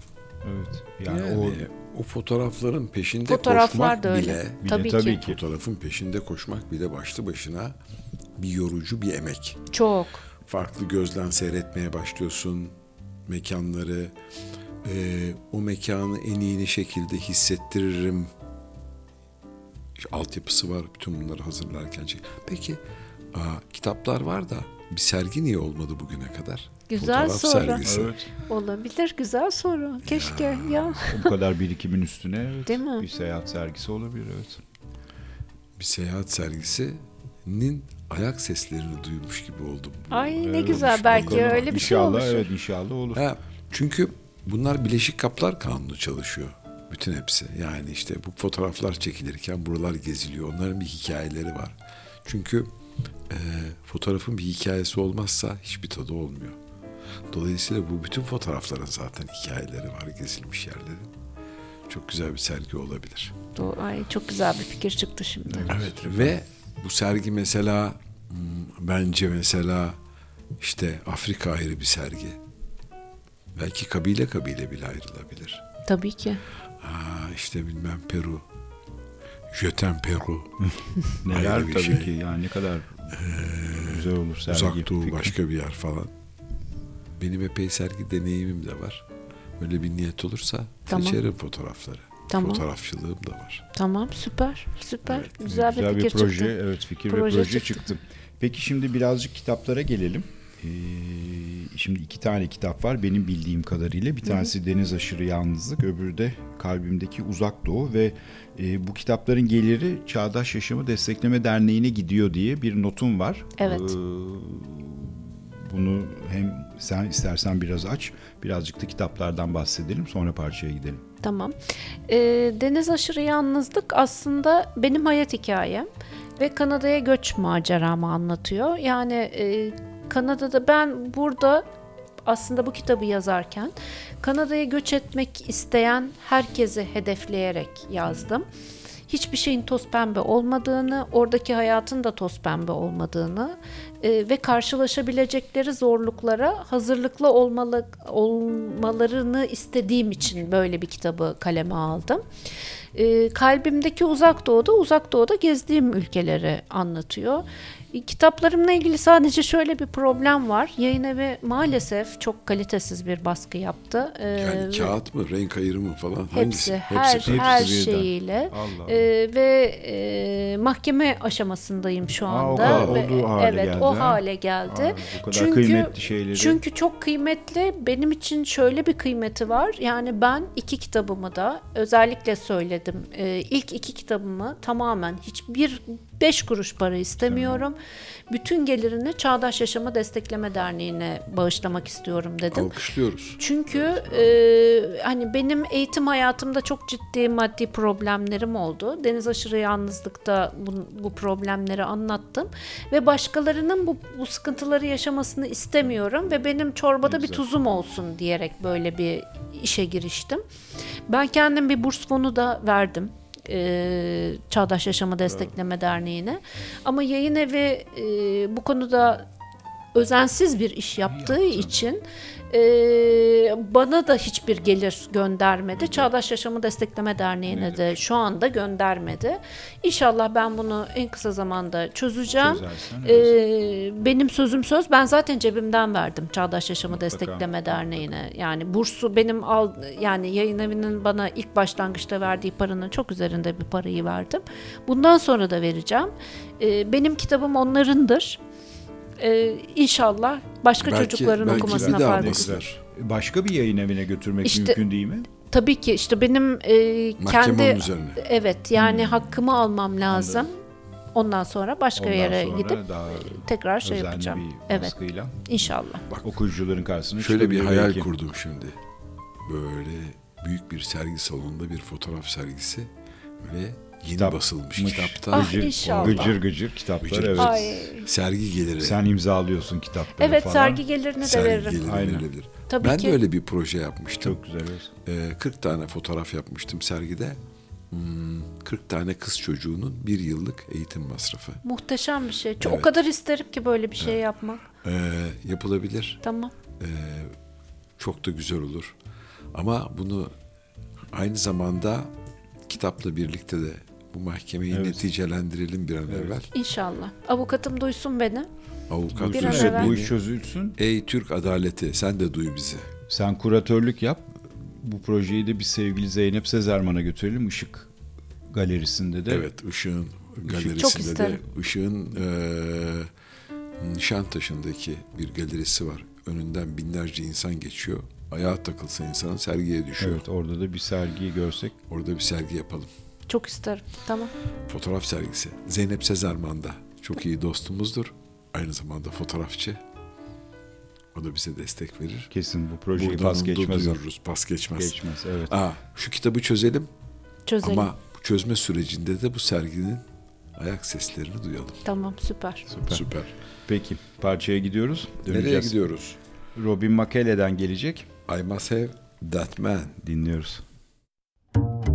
Evet. Yani, Yani, o o fotoğrafların peşinde Fotoğraflar koşmak da öyle. bile bile Tabii, tabii ki. ki. fotoğrafın peşinde koşmak bile başlı başına bir yorucu bir emek. Çok. Farklı gözden seyretmeye başlıyorsun mekanları. Ee, o mekanı en iyi şekilde hissettiririm. İşte altyapısı var bütün bunları hazırlarken. Peki aa, kitaplar var da bir sergi niye olmadı bugüne kadar? Güzel Fotoğraf soru. sergisi. evet. Olabilir güzel soru. Keşke ya. Bu kadar birikimin üstüne evet, Değil mi? bir seyahat sergisi olabilir evet. bir seyahat sergisinin ayak seslerini duymuş gibi oldum. Ay ne güzel olmuş. belki Bakalım. öyle bir şey inşallah olmuş. evet inşallah olur. Ha, çünkü bunlar Bileşik Kaplar Kanunu çalışıyor. Bütün hepsi. Yani işte bu fotoğraflar çekilirken buralar geziliyor. Onların bir hikayeleri var. Çünkü e, fotoğrafın bir hikayesi olmazsa hiçbir tadı olmuyor. Dolayısıyla bu bütün fotoğrafların zaten hikayeleri var gezilmiş yerlerin. Çok güzel bir sergi olabilir. Do- Ay çok güzel bir fikir çıktı şimdi. Evet ve bu sergi mesela hmm, bence mesela işte Afrika ayrı bir sergi. Belki kabile kabile bile ayrılabilir. Tabii ki. Ha işte bilmem Peru. Jöten Peru. <laughs> Neler tabii şey. ki yani ne kadar güzel olur sergi. Uzak Doğu fikri. başka bir yer falan. Benim epey sergi deneyimim de var. Öyle bir niyet olursa Tamam. seçerim fotoğrafları. Tamam. Fotoğrafçılığım da var. Tamam süper süper. güzel, Güzel bir bir fikir proje, çıktı. evet fikir Proje ve proje çıktı. çıktı. Peki şimdi birazcık kitaplara gelelim. Ee, şimdi iki tane kitap var benim bildiğim kadarıyla. Bir tanesi Deniz Aşırı Yalnızlık, öbürü de Kalbimdeki Uzak Doğu ve e, bu kitapların geliri Çağdaş Yaşamı Destekleme Derneği'ne gidiyor diye bir notum var. Evet. Ee, bunu hem sen istersen biraz aç, birazcık da kitaplardan bahsedelim, sonra parçaya gidelim. Tamam. Ee, Deniz aşırı yalnızlık aslında benim hayat hikayem ve Kanada'ya göç maceramı anlatıyor. Yani e, Kanada'da ben burada aslında bu kitabı yazarken Kanada'ya göç etmek isteyen herkesi hedefleyerek yazdım. Hiçbir şeyin toz pembe olmadığını, oradaki hayatın da toz pembe olmadığını e, ve karşılaşabilecekleri zorluklara hazırlıklı olmalı, olmalarını istediğim için böyle bir kitabı kaleme aldım. E, kalbimdeki uzak doğuda, uzak doğuda gezdiğim ülkeleri anlatıyor. Kitaplarımla ilgili sadece şöyle bir problem var. Yayın evi maalesef çok kalitesiz bir baskı yaptı. E, Yani kağıt mı, renk ayrımı falan Hepsi, hangisi? her Hepsi. her şeyiyle Allah Allah. Ee, ve e, mahkeme aşamasındayım şu Aa, o anda. Ve- olduğu hale evet, geldi, o ha? hale geldi. Aa, kadar kıymetli şeyleri. Çünkü çok kıymetli. Benim için şöyle bir kıymeti var. Yani ben iki kitabımı da özellikle söyledim. Ee, ilk iki kitabımı tamamen hiçbir beş kuruş para istemiyorum. Bütün gelirini Çağdaş Yaşamı Destekleme Derneği'ne bağışlamak istiyorum dedim. Alkışlıyoruz. Çünkü e, hani benim eğitim hayatımda çok ciddi maddi problemlerim oldu. Deniz aşırı yalnızlıkta bu, bu problemleri anlattım ve başkalarının bu, bu sıkıntıları yaşamasını istemiyorum ve benim çorbada bir tuzum olsun diyerek böyle bir işe giriştim. Ben kendim bir burs fonu da verdim e, Çağdaş Yaşamı Destekleme Derneği'ne. Ama yayın evi e, bu konuda özensiz bir iş yaptığı için e, bana da hiçbir gelir göndermedi. Çağdaş Yaşamı Destekleme Derneği'ne de şu anda göndermedi. İnşallah ben bunu en kısa zamanda çözeceğim. Çözersen, E, benim sözüm söz. Ben zaten cebimden verdim Çağdaş Yaşamı Mutlaka. Destekleme Derneği'ne. Yani bursu benim al yani yayın evinin bana ilk başlangıçta verdiği paranın çok üzerinde bir parayı verdim. Bundan sonra da vereceğim. E, benim kitabım onlarındır. E, inşallah başka Belki- çocukların belki okumasına basar. olur. Başka bir yayın evine götürmek İşte- mümkün değil mi? Tabii ki işte benim e, kendi üzerine. evet yani hakkımı almam lazım. Ondan sonra başka Ondan yere sonra gidip tekrar şey yapacağım. bir Evet inşallah. okuyucuların karşısına Şöyle bir hayal belki. kurdum şimdi. Böyle büyük bir sergi salonunda bir fotoğraf sergisi ve yeni Kitap. basılmış Mış. kitapta Ah, Gıcır, inşallah. gıcır gıcır kitaplar Gıcır evet. gıcır. Ay. sergi geliri. Sen imzalıyorsun kitapları Evet falan. sergi gelirini de sergi veririm. geliri Aynen. verilir. Tabii ben ki. de öyle bir proje yapmıştım. Çok güzel evet. Ee, 40 tane fotoğraf yapmıştım sergide. Hmm, 40 tane kız çocuğunun bir yıllık eğitim masrafı. Muhteşem bir şey. Çok, Evet. O kadar isterim ki böyle bir şey yapmak. Ee, yapılabilir. Tamam. Ee, çok da güzel olur. Ama bunu aynı zamanda kitapla birlikte de bu mahkemeyi Evet. neticelendirelim bir an evvel. İnşallah. Avukatım duysun beni. Avukat Bir evvel. bu iş çözülsün. Ey Türk adaleti sen de duy bizi. Sen kuratörlük yap. Bu projeyi de bir sevgili Zeynep Sezerman'a götürelim. Işık galerisinde de. Evet Işık'ın Çok galerisinde de. Işık'ın eee Nişantaşı'ndaki bir galerisi var. Önünden binlerce insan geçiyor. Ayağa takılsa insanın sergiye düşüyor. Evet orada da bir sergiyi görsek. Orada bir sergi yapalım. Çok isterim. Tamam. Fotoğraf sergisi. Zeynep Sezerman da çok iyi dostumuzdur. Aynı zamanda fotoğrafçı. O da bize destek verir. Kesin bu projeyi Buradan pas geçmez. duyururuz. Pas geçmez. Geçmez evet. Aa, şu kitabı çözelim Çözelim. ama bu çözme sürecinde de bu serginin ayak seslerini duyalım. Tamam süper. Süper. Süper. Peki parçaya gidiyoruz. Nereye Döneceğiz. gidiyoruz? Robin McKellay'den gelecek. I must have that man. Dinliyoruz. I'm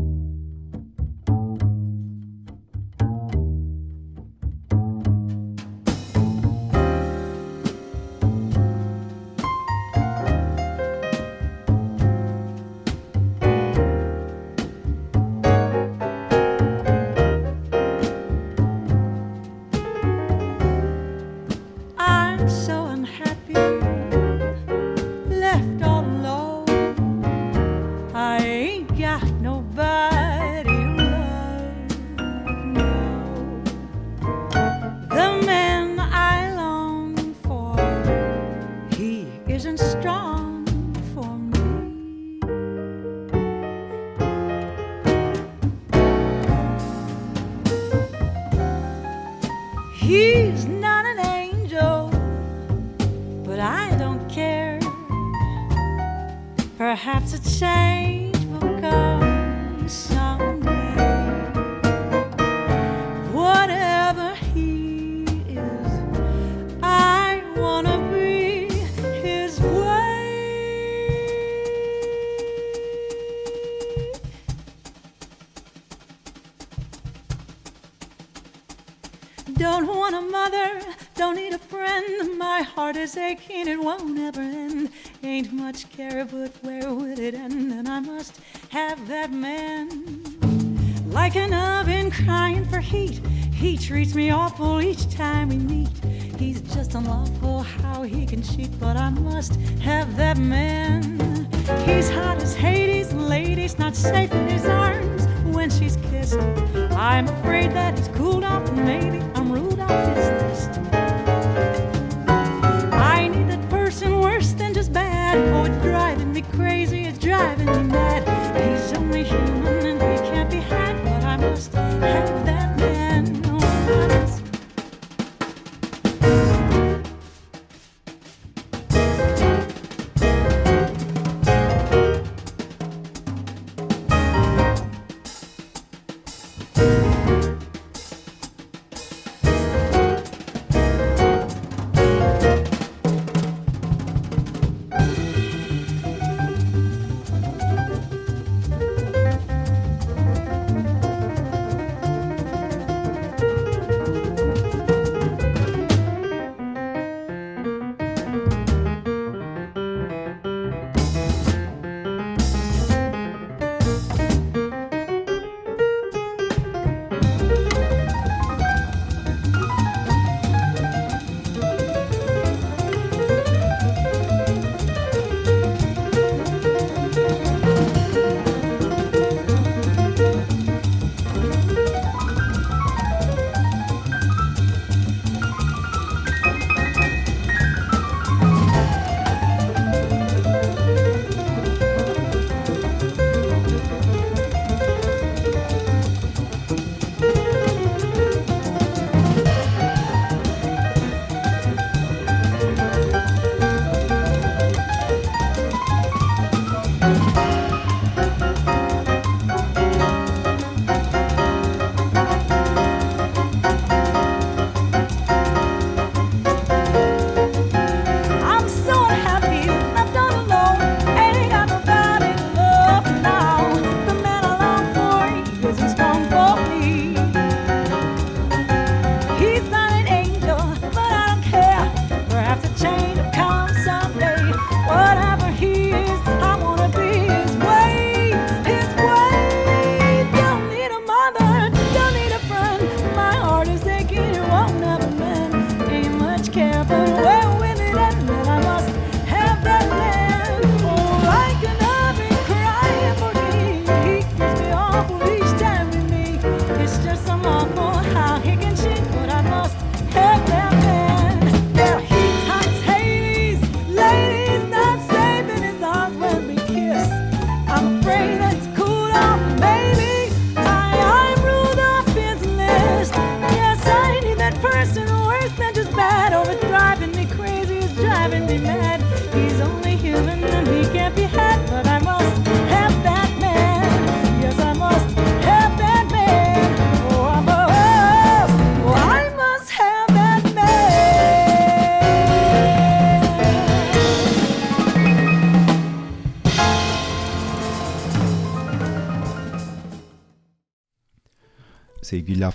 strong for me. He's not an angel, but I don't care. Perhaps a change is aching, it won't ever end. Ain't much care, but where would it end? And I must have that man. Like an oven crying for heat, he treats me awful each time we meet. He's just unlawful how he can cheat, but I must have that man. He's hot as Hades, ladies not safe in his arms when she's kissed. I'm afraid that he's cooled off, and maybe I'm ruled off his list.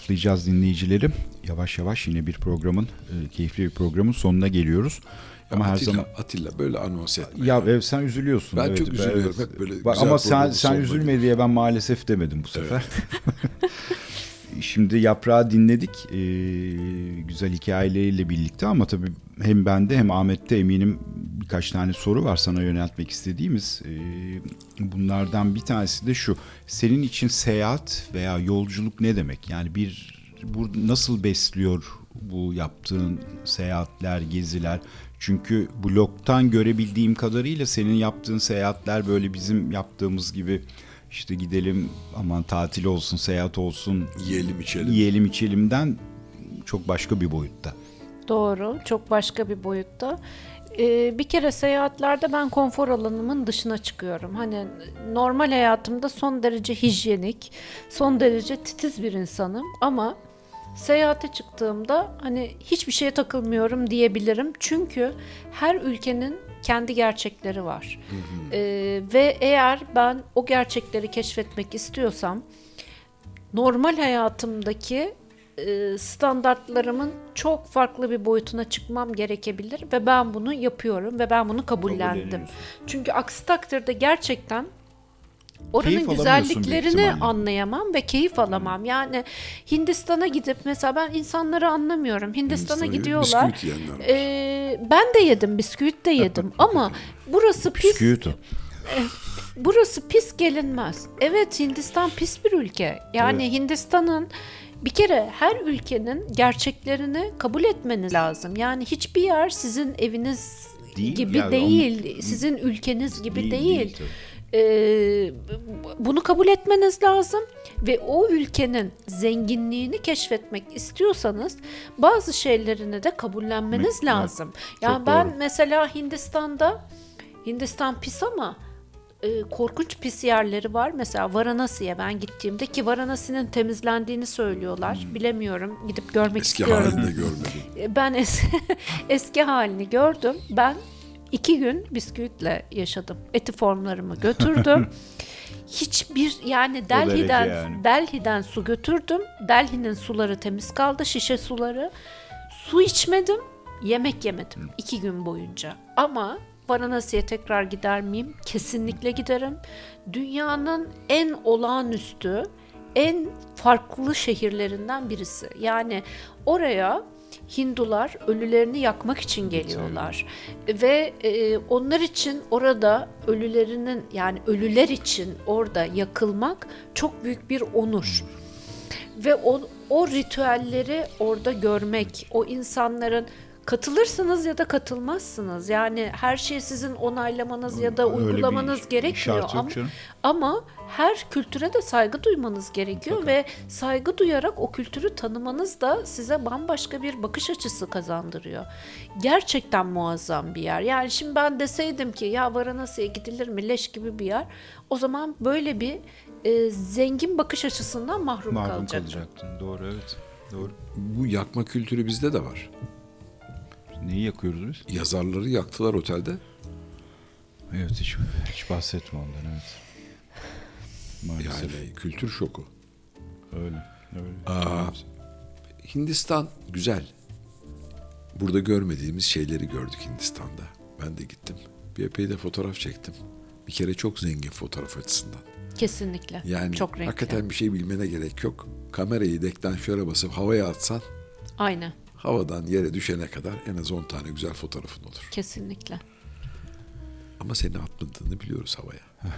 Sevgili laflayacağız dinleyicilerim. Yavaş yavaş yine bir programın, e, keyifli bir programın sonuna geliyoruz. Ama her Atilla, zaman Atilla böyle anons etme. ya ev sen üzülüyorsun. Ben çok üzülüyorum. Hep böyle Bak, ama sen sen sonuna üzülme diye ben maalesef demedim bu sefer. <laughs> Şimdi yaprağı dinledik e, güzel hikayeleriyle birlikte ama tabii hem bende hem Ahmet'te eminim birkaç tane soru var sana yöneltmek istediğimiz. E, bunlardan bir tanesi de şu. Senin için seyahat veya yolculuk ne demek? Yani bir bu nasıl besliyor bu yaptığın seyahatler, geziler? Çünkü blogtan görebildiğim kadarıyla senin yaptığın seyahatler böyle bizim yaptığımız gibi işte gidelim aman tatil olsun, seyahat olsun, Yiyelim içelim. yiyelim içelimden çok başka bir boyutta. Doğru, çok başka bir boyutta. Ee, bir kere seyahatlerde ben konfor alanımın dışına çıkıyorum. Hani normal hayatımda son derece hijyenik, son derece titiz bir insanım ama seyahate çıktığımda hani hiçbir şeye takılmıyorum diyebilirim. Çünkü her ülkenin kendi gerçekleri var. Ee, ve eğer ben o gerçekleri keşfetmek istiyorsam normal hayatımdaki e, standartlarımın çok farklı bir boyutuna çıkmam gerekebilir ve ben bunu yapıyorum ve ben bunu kabullendim. Çünkü aksi takdirde gerçekten oranın Keyif güzelliklerini anlayamam ve keyif alamam. Yani Hindistan'a gidip mesela ben insanları anlamıyorum. Hindistan'a gidiyorlar. Ee, ben de yedim, bisküvit de yedim ama burası pis. Bisküvit o. Burası pis gelinmez. Evet Hindistan pis bir ülke. Yani Hindistan'ın bir kere her ülkenin gerçeklerini kabul etmeniz lazım. Yani hiçbir yer sizin eviniz Değil, gibi yani değil, sizin ülkeniz gibi Değil, değil. değil. Ee, bunu kabul etmeniz lazım ve o ülkenin zenginliğini keşfetmek istiyorsanız bazı şeylerini de kabullenmeniz Evet, lazım. Yani çok ben doğru. mesela Hindistan'da Hindistan pis ama e, korkunç pis yerleri var. Mesela Varanasi'ye ben gittiğimde ki Varanasi'nin temizlendiğini söylüyorlar. Bilemiyorum. Gidip görmek Hmm. Eski istiyorum. halini de görmedim. <laughs> E, Ben es- <laughs> eski halini gördüm. Ben iki gün bisküvitle yaşadım. Eti formlarımı götürdüm. <laughs> Hiçbir yani Delhi'den yani. Delhi'den su götürdüm. Delhi'nin suları temiz kaldı, şişe suları. Su içmedim, yemek yemedim iki gün boyunca. Ama Varanasi'ye tekrar gider miyim? Kesinlikle giderim. Dünyanın en olağanüstü, en farklı şehirlerinden birisi. Yani oraya Hindular ölülerini yakmak için geliyorlar ve e, onlar için orada ölülerinin yani ölüler için orada yakılmak çok büyük bir onur ve o, o ritüelleri orada görmek, o insanların katılırsınız ya da katılmazsınız. Yani her şeyi sizin onaylamanız ya da Öyle bir uygulamanız gerekmiyor şart yok ama, canım. ama her kültüre de saygı duymanız gerekiyor ve saygı duyarak o kültürü tanımanız da size bambaşka bir bakış açısı kazandırıyor. Gerçekten muazzam bir yer. Yani şimdi ben deseydim ki ya Varanasi'ye gidilir mi leş gibi bir yer. O zaman böyle bir e, zengin bakış açısından mahrum, Mahrum kalacaktım. kalacaktın. Doğru evet. Doğru. Bu yakma kültürü bizde de var. Neyi yakıyoruz biz? Yazarları yaktılar otelde. Evet hiç, hiç bahsetme ondan evet. <laughs> Maalesef Yani kültür şoku. öyle. öyle. Aa, Hindistan güzel. Burada görmediğimiz şeyleri gördük Hindistan'da. Ben de gittim. Bir epey de fotoğraf çektim. Bir kere çok zengin fotoğraf açısından. Kesinlikle. Yani Çok renkli. hakikaten bir şey bilmene gerek yok. Kamerayı deklanşöre basıp havaya atsan Aynen. Havadan yere düşene kadar en az 10 tane güzel fotoğrafın olur. Kesinlikle. Ama seni atmadığını biliyoruz havaya. <laughs>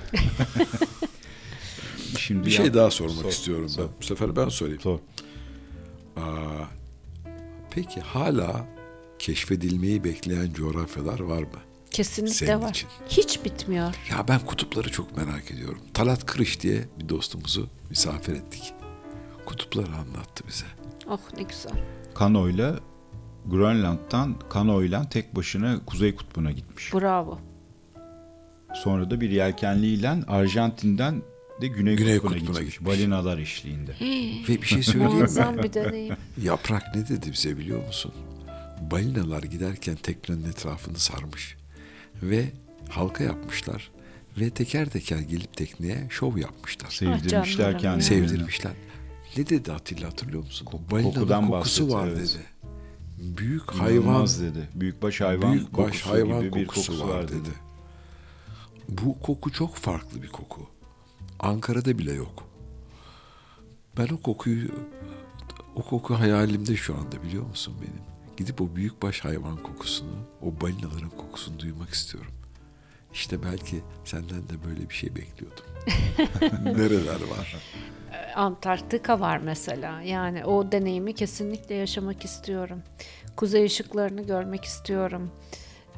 Şimdi Bir ya- şey daha sormak Sor, istiyorum sor. ben. Bu sefer ben sorayım. Sor. Aa, peki hala keşfedilmeyi bekleyen coğrafyalar var mı? Kesinlikle Senin var. için. Hiç bitmiyor. Ya ben kutupları çok merak ediyorum. Talat Kırış diye bir dostumuzu misafir ettik. Kutupları anlattı bize. Oh ne güzel. Kanoyla Grönland'dan kanoyla tek başına Kuzey Kutbu'na gitmiş. Bravo. Sonra da bir yelkenliyle Arjantin'den de Güney, Güney Kutbu'na, Kutbu'na gitmiş. gitmiş. Balinalar eşliğinde. Ve bir şey söyleyeyim mi? Muazzam bir deneyim. <laughs> Yaprak ne dedi bize biliyor musun? Balinalar giderken teknenin etrafını sarmış. Ve halka yapmışlar. Ve teker teker gelip tekneye şov yapmışlar. Sevdirmişler canlarım kendilerini. Sevdirmişler. Ne dedi Atilla hatırlıyor musun? Koku- Balinaların kokudan kokusu bahsetti, var evet. dedi. Büyük hayvan, İnanılmaz dedi. Büyükbaş hayvan büyük baş kokusu hayvan gibi bir kokusu, kokusu var dedi. Bu koku çok farklı bir koku. Ankara'da bile yok. Ben o kokuyu o koku hayalimde şu anda biliyor musun benim? Gidip o büyükbaş hayvan kokusunu, o balinaların kokusunu duymak istiyorum. İşte belki senden de böyle bir şey bekliyordum. <laughs> Nereler var? Antarktika var mesela. Yani o deneyimi kesinlikle yaşamak istiyorum. Kuzey ışıklarını görmek istiyorum.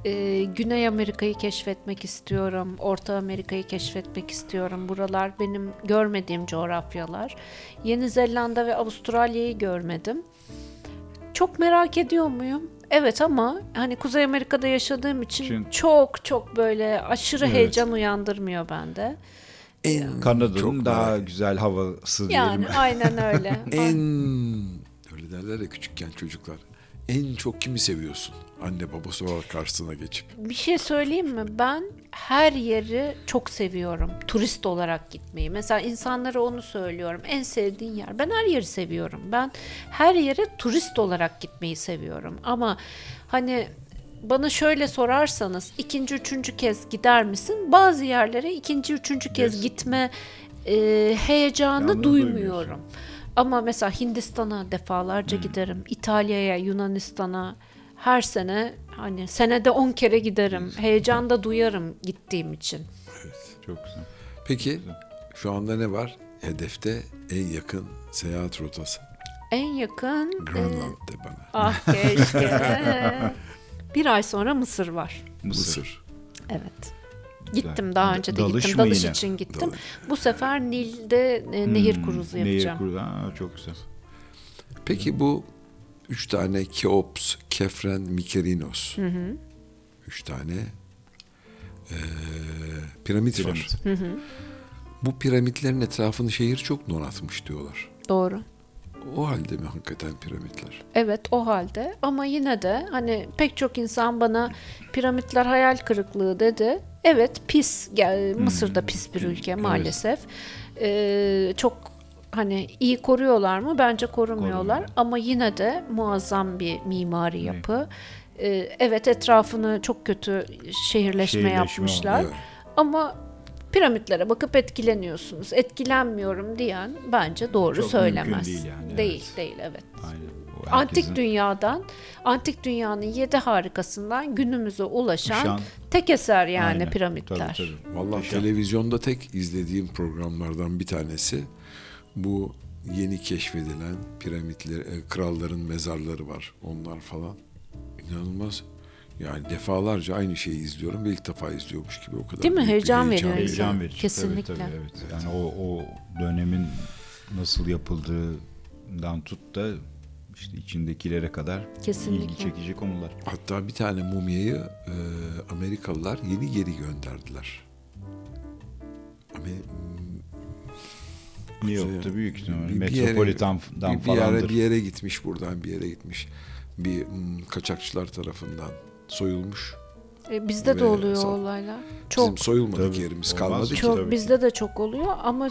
Ee, Güney Amerika'yı keşfetmek istiyorum. Orta Amerika'yı keşfetmek istiyorum. Buralar benim görmediğim coğrafyalar. Yeni Zelanda ve Avustralya'yı görmedim. Çok merak ediyor muyum? Evet ama hani Kuzey Amerika'da yaşadığım için Çünkü- çok çok böyle aşırı Evet. heyecan uyandırmıyor bende. En Kanada'nın çok daha merak- güzel havası Yani diyelim. <laughs> aynen öyle. <laughs> En öyle derler ya küçükken çocuklar. En çok kimi seviyorsun? Anne babası olarak karşısına geçip. Bir şey söyleyeyim mi? Ben her yeri çok seviyorum. Turist olarak gitmeyi. Mesela insanlara onu söylüyorum. En sevdiğin yer. Ben her yeri seviyorum. Ben her yere turist olarak gitmeyi seviyorum. Ama hani bana şöyle sorarsanız ikinci, üçüncü kez gider misin? Bazı yerlere ikinci, üçüncü kez Yes. gitme e, heyecanı Yalnız duymuyorum. Ama mesela Hindistan'a defalarca giderim. İtalya'ya, Yunanistan'a her sene hani senede 10 kere giderim. Heyecan da duyarım gittiğim için. Çok güzel. Peki şu anda ne var? Hedefte en yakın seyahat rotası. En yakın e, Grönland de bana. ah keşke. <laughs> bir ay sonra Mısır var. Mısır. Evet. Gittim daha önce de Dalış gittim. Dalış yine? için gittim. Dalış. Bu sefer Nil'de e, nehir Hmm, kuruzu Nehir yapacağım. kuruzu. Ha, çok güzel. Peki bu üç tane Keops, Kefren, Mikerinos. Üç tane eee, piramit, var. Piramit. Bu piramitlerin etrafını şehir çok donatmış diyorlar. Doğru. O halde mi hakikaten piramitler? Evet o halde ama yine de hani pek çok insan bana piramitler hayal kırıklığı dedi. Evet pis gel- Mısır'da pis bir ülke maalesef. Ee, çok hani iyi koruyorlar mı? Bence korumuyorlar Korumuyor. ama yine de muazzam bir mimari yapı. Ee, evet etrafını çok kötü şehirleşme, Şehirleşme yapmışlar. Evet. Ama piramitlere bakıp etkileniyorsunuz. Etkilenmiyorum diyen bence doğru Çok söylemez. değil yani, Değil, evet. değil evet. Aynen. O Antik herkesin- dünyadan, antik dünyanın yedi harikasından günümüze ulaşan Uşan- tek eser yani Aynen. piramitler. Tabii, tabii. Vallahi Muhteşem. televizyonda tek izlediğim programlardan bir tanesi bu yeni keşfedilen piramitler, e, kralların mezarları var. Onlar falan. İnanılmaz. Yani defalarca aynı şeyi izliyorum ve ilk defa izliyormuş gibi o kadar. Değil mi? Heyecan veriyor. Heyecan verici. Kesinlikle. Tabii, tabii, evet. Yani o, o dönemin nasıl yapıldığından tut da işte içindekilere kadar Kesinlikle. ilgi çekici konular. Hatta bir tane mumyayı e, Amerikalılar yeni geri gönderdiler. Amer- New York'ta büyük ihtimalle bir- bir yere- Metropolitan'dan bir, bir yere falandır. bir yere gitmiş buradan bir yere gitmiş. Bir hmm, kaçakçılar tarafından soyulmuş. E, bizde de oluyor sal- olay Bizim Çok soyulmadık Tabii, yerimiz kalmadı ki. çok tabii ki. bizde de çok oluyor ama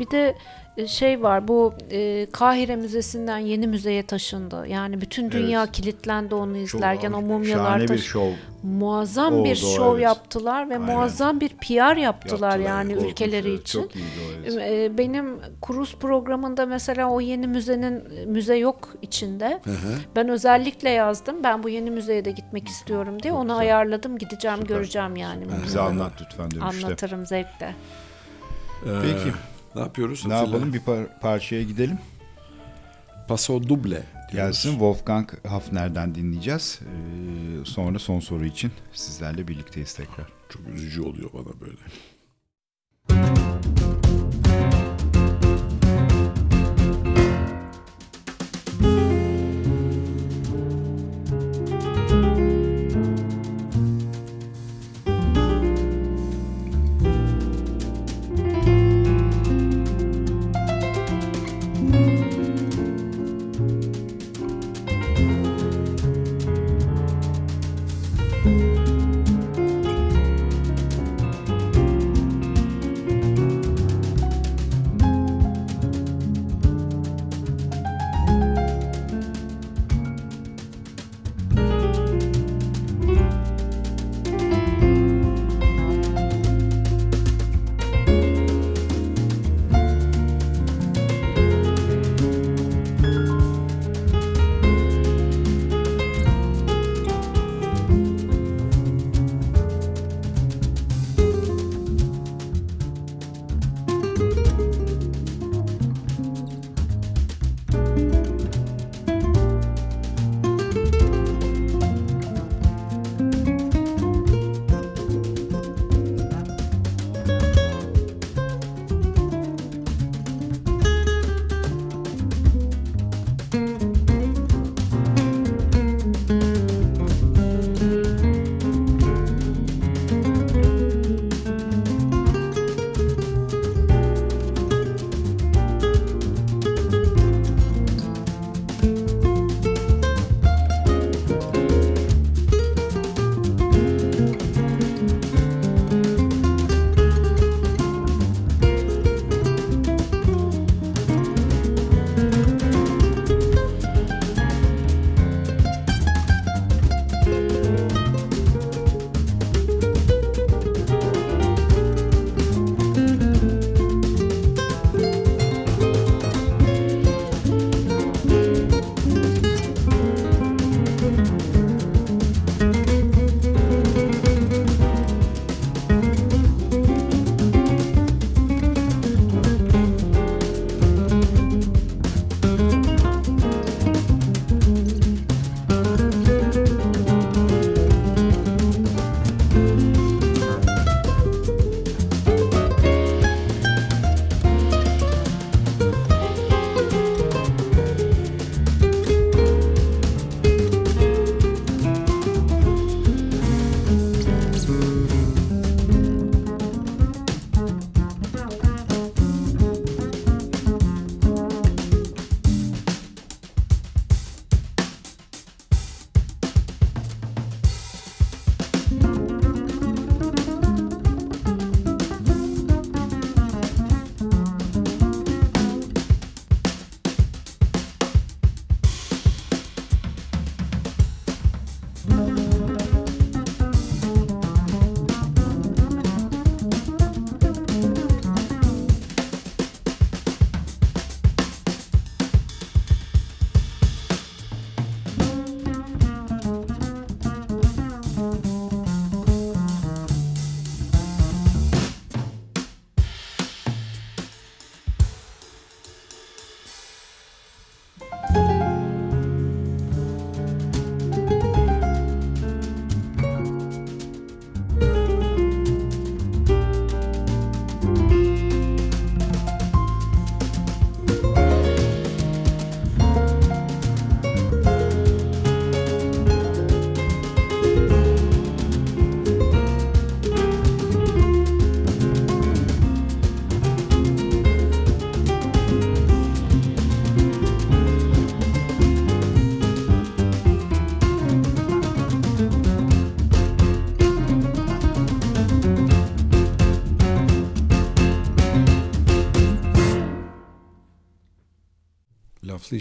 bir de şey var bu e, Kahire Müzesi'nden yeni müzeye taşındı. Yani bütün dünya Evet. kilitlendi onu Çok izlerken o mumyalar Şahane bir taş- şov. muazzam Oldu, bir şov evet. yaptılar ve Aynen. muazzam bir PR yaptılar, yani Korkunç, ülkeleri evet. için. Çok iyiydi o. evet. E, Benim kruz programında mesela o yeni müzenin müze yok içinde. Hı hı. Ben özellikle yazdım. Ben bu yeni müzeye de gitmek istiyorum diye. Onu güzel. ayarladım. Gideceğim, Süper. göreceğim yani. Bize anlat lütfen dönüşte. Anlatırım zevkle. Ee, Peki. Ne yapıyoruz? Ne yapalım? Bir par- parçaya gidelim. Paso duble. diyoruz. Gelsin Wolfgang Hafner'den dinleyeceğiz. Ee, sonra son soru için sizlerle birlikteyiz tekrar. Çok üzücü oluyor bana böyle.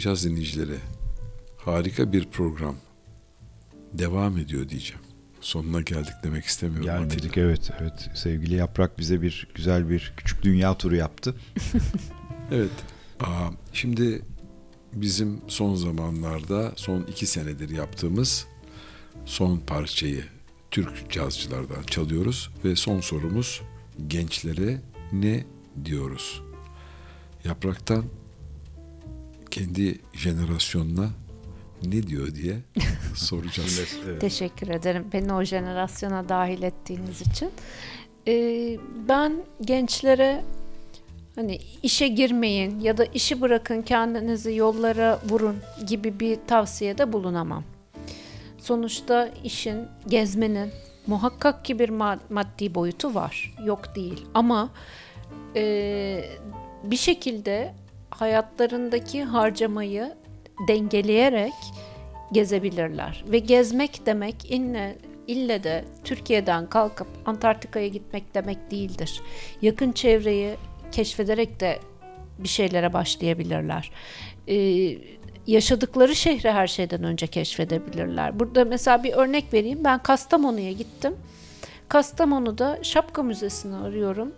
Laflayacağız dinleyicileri. Harika bir program. Devam ediyor diyeceğim. Sonuna geldik demek istemiyorum. Gelmedik Atilla. evet evet. Sevgili Yaprak bize bir güzel bir küçük dünya turu yaptı. <laughs> Evet. Aa, şimdi bizim son zamanlarda, son iki senedir yaptığımız son parçayı Türk cazcılardan çalıyoruz ve son sorumuz gençlere ne diyoruz? Yapraktan kendi jenerasyonuna ne diyor diye <laughs> soracağız. Teşekkür ederim beni o jenerasyona dahil ettiğiniz için. Ee, ben gençlere hani işe girmeyin ya da işi bırakın kendinizi yollara vurun gibi bir tavsiyede bulunamam. Sonuçta işin, gezmenin muhakkak ki bir ma- maddi boyutu var. Yok değil. Ama e, bir şekilde hayatlarındaki harcamayı dengeleyerek gezebilirler. Ve gezmek demek inne ille de Türkiye'den kalkıp Antarktika'ya gitmek demek değildir. Yakın çevreyi keşfederek de bir şeylere başlayabilirler. Ee, yaşadıkları şehri her şeyden önce keşfedebilirler. Burada mesela bir örnek vereyim. Ben Kastamonu'ya gittim. Kastamonu'da Şapka Müzesi'ni arıyorum.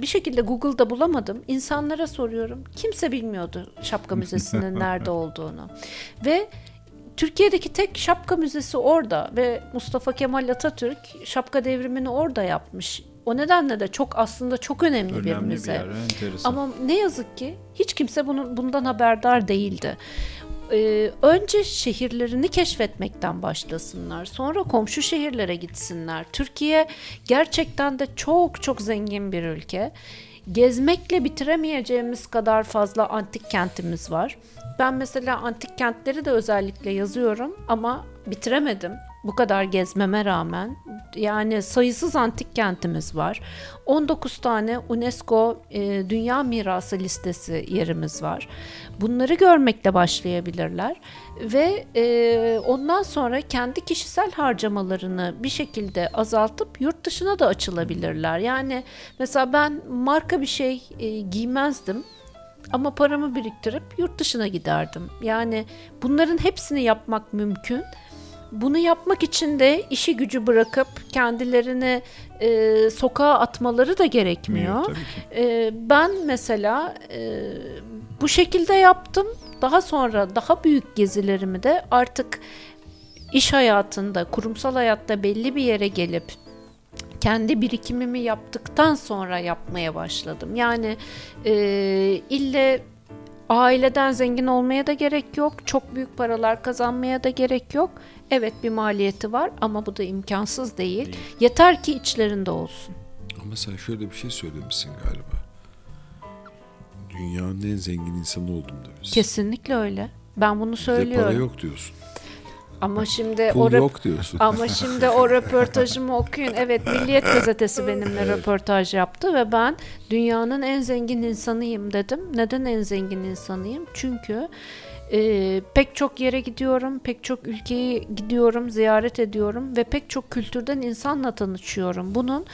Bir şekilde Google'da bulamadım. İnsanlara soruyorum. Kimse bilmiyordu Şapka Müzesi'nin <laughs> nerede olduğunu. Ve Türkiye'deki tek şapka müzesi orada ve Mustafa Kemal Atatürk şapka devrimini orada yapmış. O nedenle de çok aslında çok önemli, bir Önemli bir müze. yer, enteresan. Ama ne yazık ki hiç kimse bunun bundan haberdar değildi. Ee, önce şehirlerini keşfetmekten başlasınlar. Sonra komşu şehirlere gitsinler. Türkiye gerçekten de çok çok zengin bir ülke. Gezmekle bitiremeyeceğimiz kadar fazla antik kentimiz var. Ben mesela antik kentleri de özellikle yazıyorum ama bitiremedim. Bu kadar gezmeme rağmen yani sayısız antik kentimiz var. 19 tane UNESCO e, Dünya Mirası listesi yerimiz var. Bunları görmekle başlayabilirler ve e, ondan sonra kendi kişisel harcamalarını bir şekilde azaltıp yurt dışına da açılabilirler. Yani mesela ben marka bir şey e, giymezdim. Ama paramı biriktirip yurt dışına giderdim. Yani bunların hepsini yapmak mümkün. Bunu yapmak için de işi gücü bırakıp kendilerini e, sokağa atmaları da gerekmiyor. E, ben mesela e, bu şekilde yaptım. Daha sonra daha büyük gezilerimi de artık iş hayatında, kurumsal hayatta belli bir yere gelip kendi birikimimi yaptıktan sonra yapmaya başladım. Yani e, ille aileden zengin olmaya da gerek yok. Çok büyük paralar kazanmaya da gerek yok. Evet bir maliyeti var ama bu da imkansız değil. Değil. Yeter ki içlerinde olsun. Ama sen şöyle bir şey söylemişsin galiba. Dünyanın en zengin insanı oldum demişsin. Kesinlikle öyle. Ben bunu Bir de söylüyorum. para yok diyorsun. Ama şimdi Pul o yok diyorsun. Ama şimdi o röportajımı okuyun. Evet Milliyet Gazetesi benimle röportaj yaptı ve ben dünyanın en zengin insanıyım dedim. Neden en zengin insanıyım? Çünkü e, pek çok yere gidiyorum, pek çok ülkeyi gidiyorum, ziyaret ediyorum ve pek çok kültürden insanla tanışıyorum. Bunun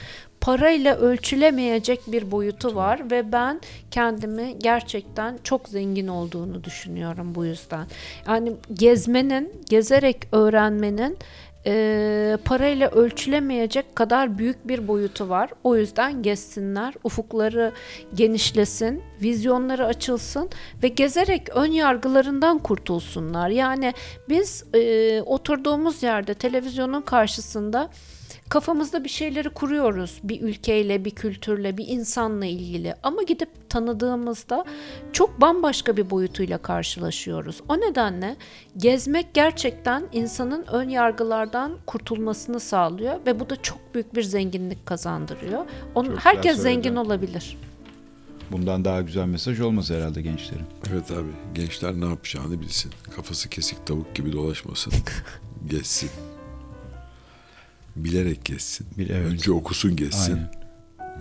parayla ölçülemeyecek bir boyutu var ve ben kendimi gerçekten çok zengin olduğunu düşünüyorum bu yüzden. Yani gezmenin, gezerek öğrenmenin e, parayla ölçülemeyecek kadar büyük bir boyutu var. O yüzden gezsinler, ufukları genişlesin, vizyonları açılsın ve gezerek ön yargılarından kurtulsunlar. Yani biz e, oturduğumuz yerde televizyonun karşısında kafamızda bir şeyleri kuruyoruz bir ülkeyle, bir kültürle, bir insanla ilgili. Ama gidip tanıdığımızda çok bambaşka bir boyutuyla karşılaşıyoruz. O nedenle gezmek gerçekten insanın ön yargılardan kurtulmasını sağlıyor ve bu da çok büyük bir zenginlik kazandırıyor. Onun, Çok herkes zengin olabilir. Bundan daha güzel mesaj olmaz herhalde gençlerin. Evet abi gençler ne yapacağını bilsin. Kafası kesik tavuk gibi dolaşmasın. <laughs> Geçsin. Bilerek geçsin. Bir- evet. Önce okusun geçsin. Aynen.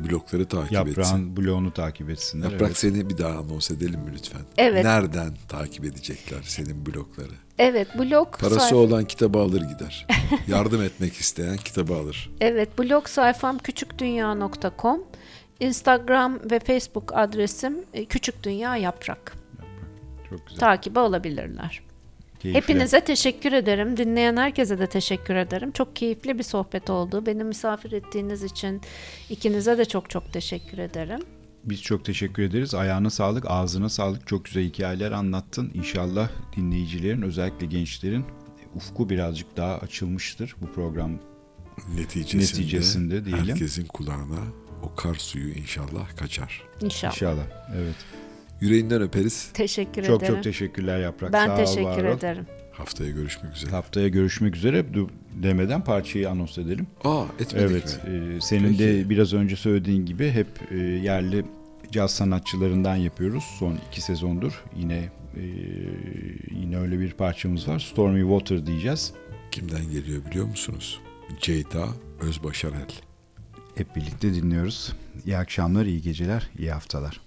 Blokları takip etsin. Yaprağın bloğunu takip etsinler. Yaprak evet. seni bir daha anons edelim mi lütfen? Evet. Nereden takip edecekler senin blokları? Evet, blog Parası sayfa- olan kitabı alır gider. <laughs> Yardım etmek isteyen kitabı alır. Evet, blog sayfam küçükdünya.com. Instagram ve Facebook adresim e, Küçük Dünya Yaprak. Çok güzel. Takibe alabilirler. Keyifli. Hepinize teşekkür ederim. Dinleyen herkese de teşekkür ederim. Çok keyifli bir sohbet oldu. Beni misafir ettiğiniz için ikinize de çok çok teşekkür ederim. Biz çok teşekkür ederiz. Ayağına sağlık, ağzına sağlık. Çok güzel hikayeler anlattın. İnşallah dinleyicilerin, özellikle gençlerin ufku birazcık daha açılmıştır bu program. Neticesinde, Neticesinde diyelim. herkesin kulağına o kar suyu inşallah kaçar. İnşallah. İnşallah. Evet. Yüreğinden öperiz. Teşekkür Çok ederim. çok teşekkürler Yaprak. ben Sağ ol, teşekkür ol. ederim. Haftaya görüşmek üzere. Haftaya görüşmek üzere. Demeden parçayı anons edelim. Aa etmedik Evet, mi? e, senin de Peki. biraz önce söylediğin gibi hep e, yerli caz sanatçılarından yapıyoruz. Son iki sezondur yine e, yine öyle bir parçamız var. Stormy Water diyeceğiz. Kimden geliyor biliyor musunuz? Ceyda Özbaşarel. Hep birlikte dinliyoruz. İyi akşamlar, iyi geceler, iyi haftalar.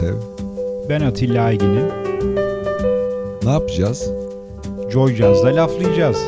Görsev. Ben Atilla Aygin'im. Ne yapacağız? Joy Jazz'da laflayacağız.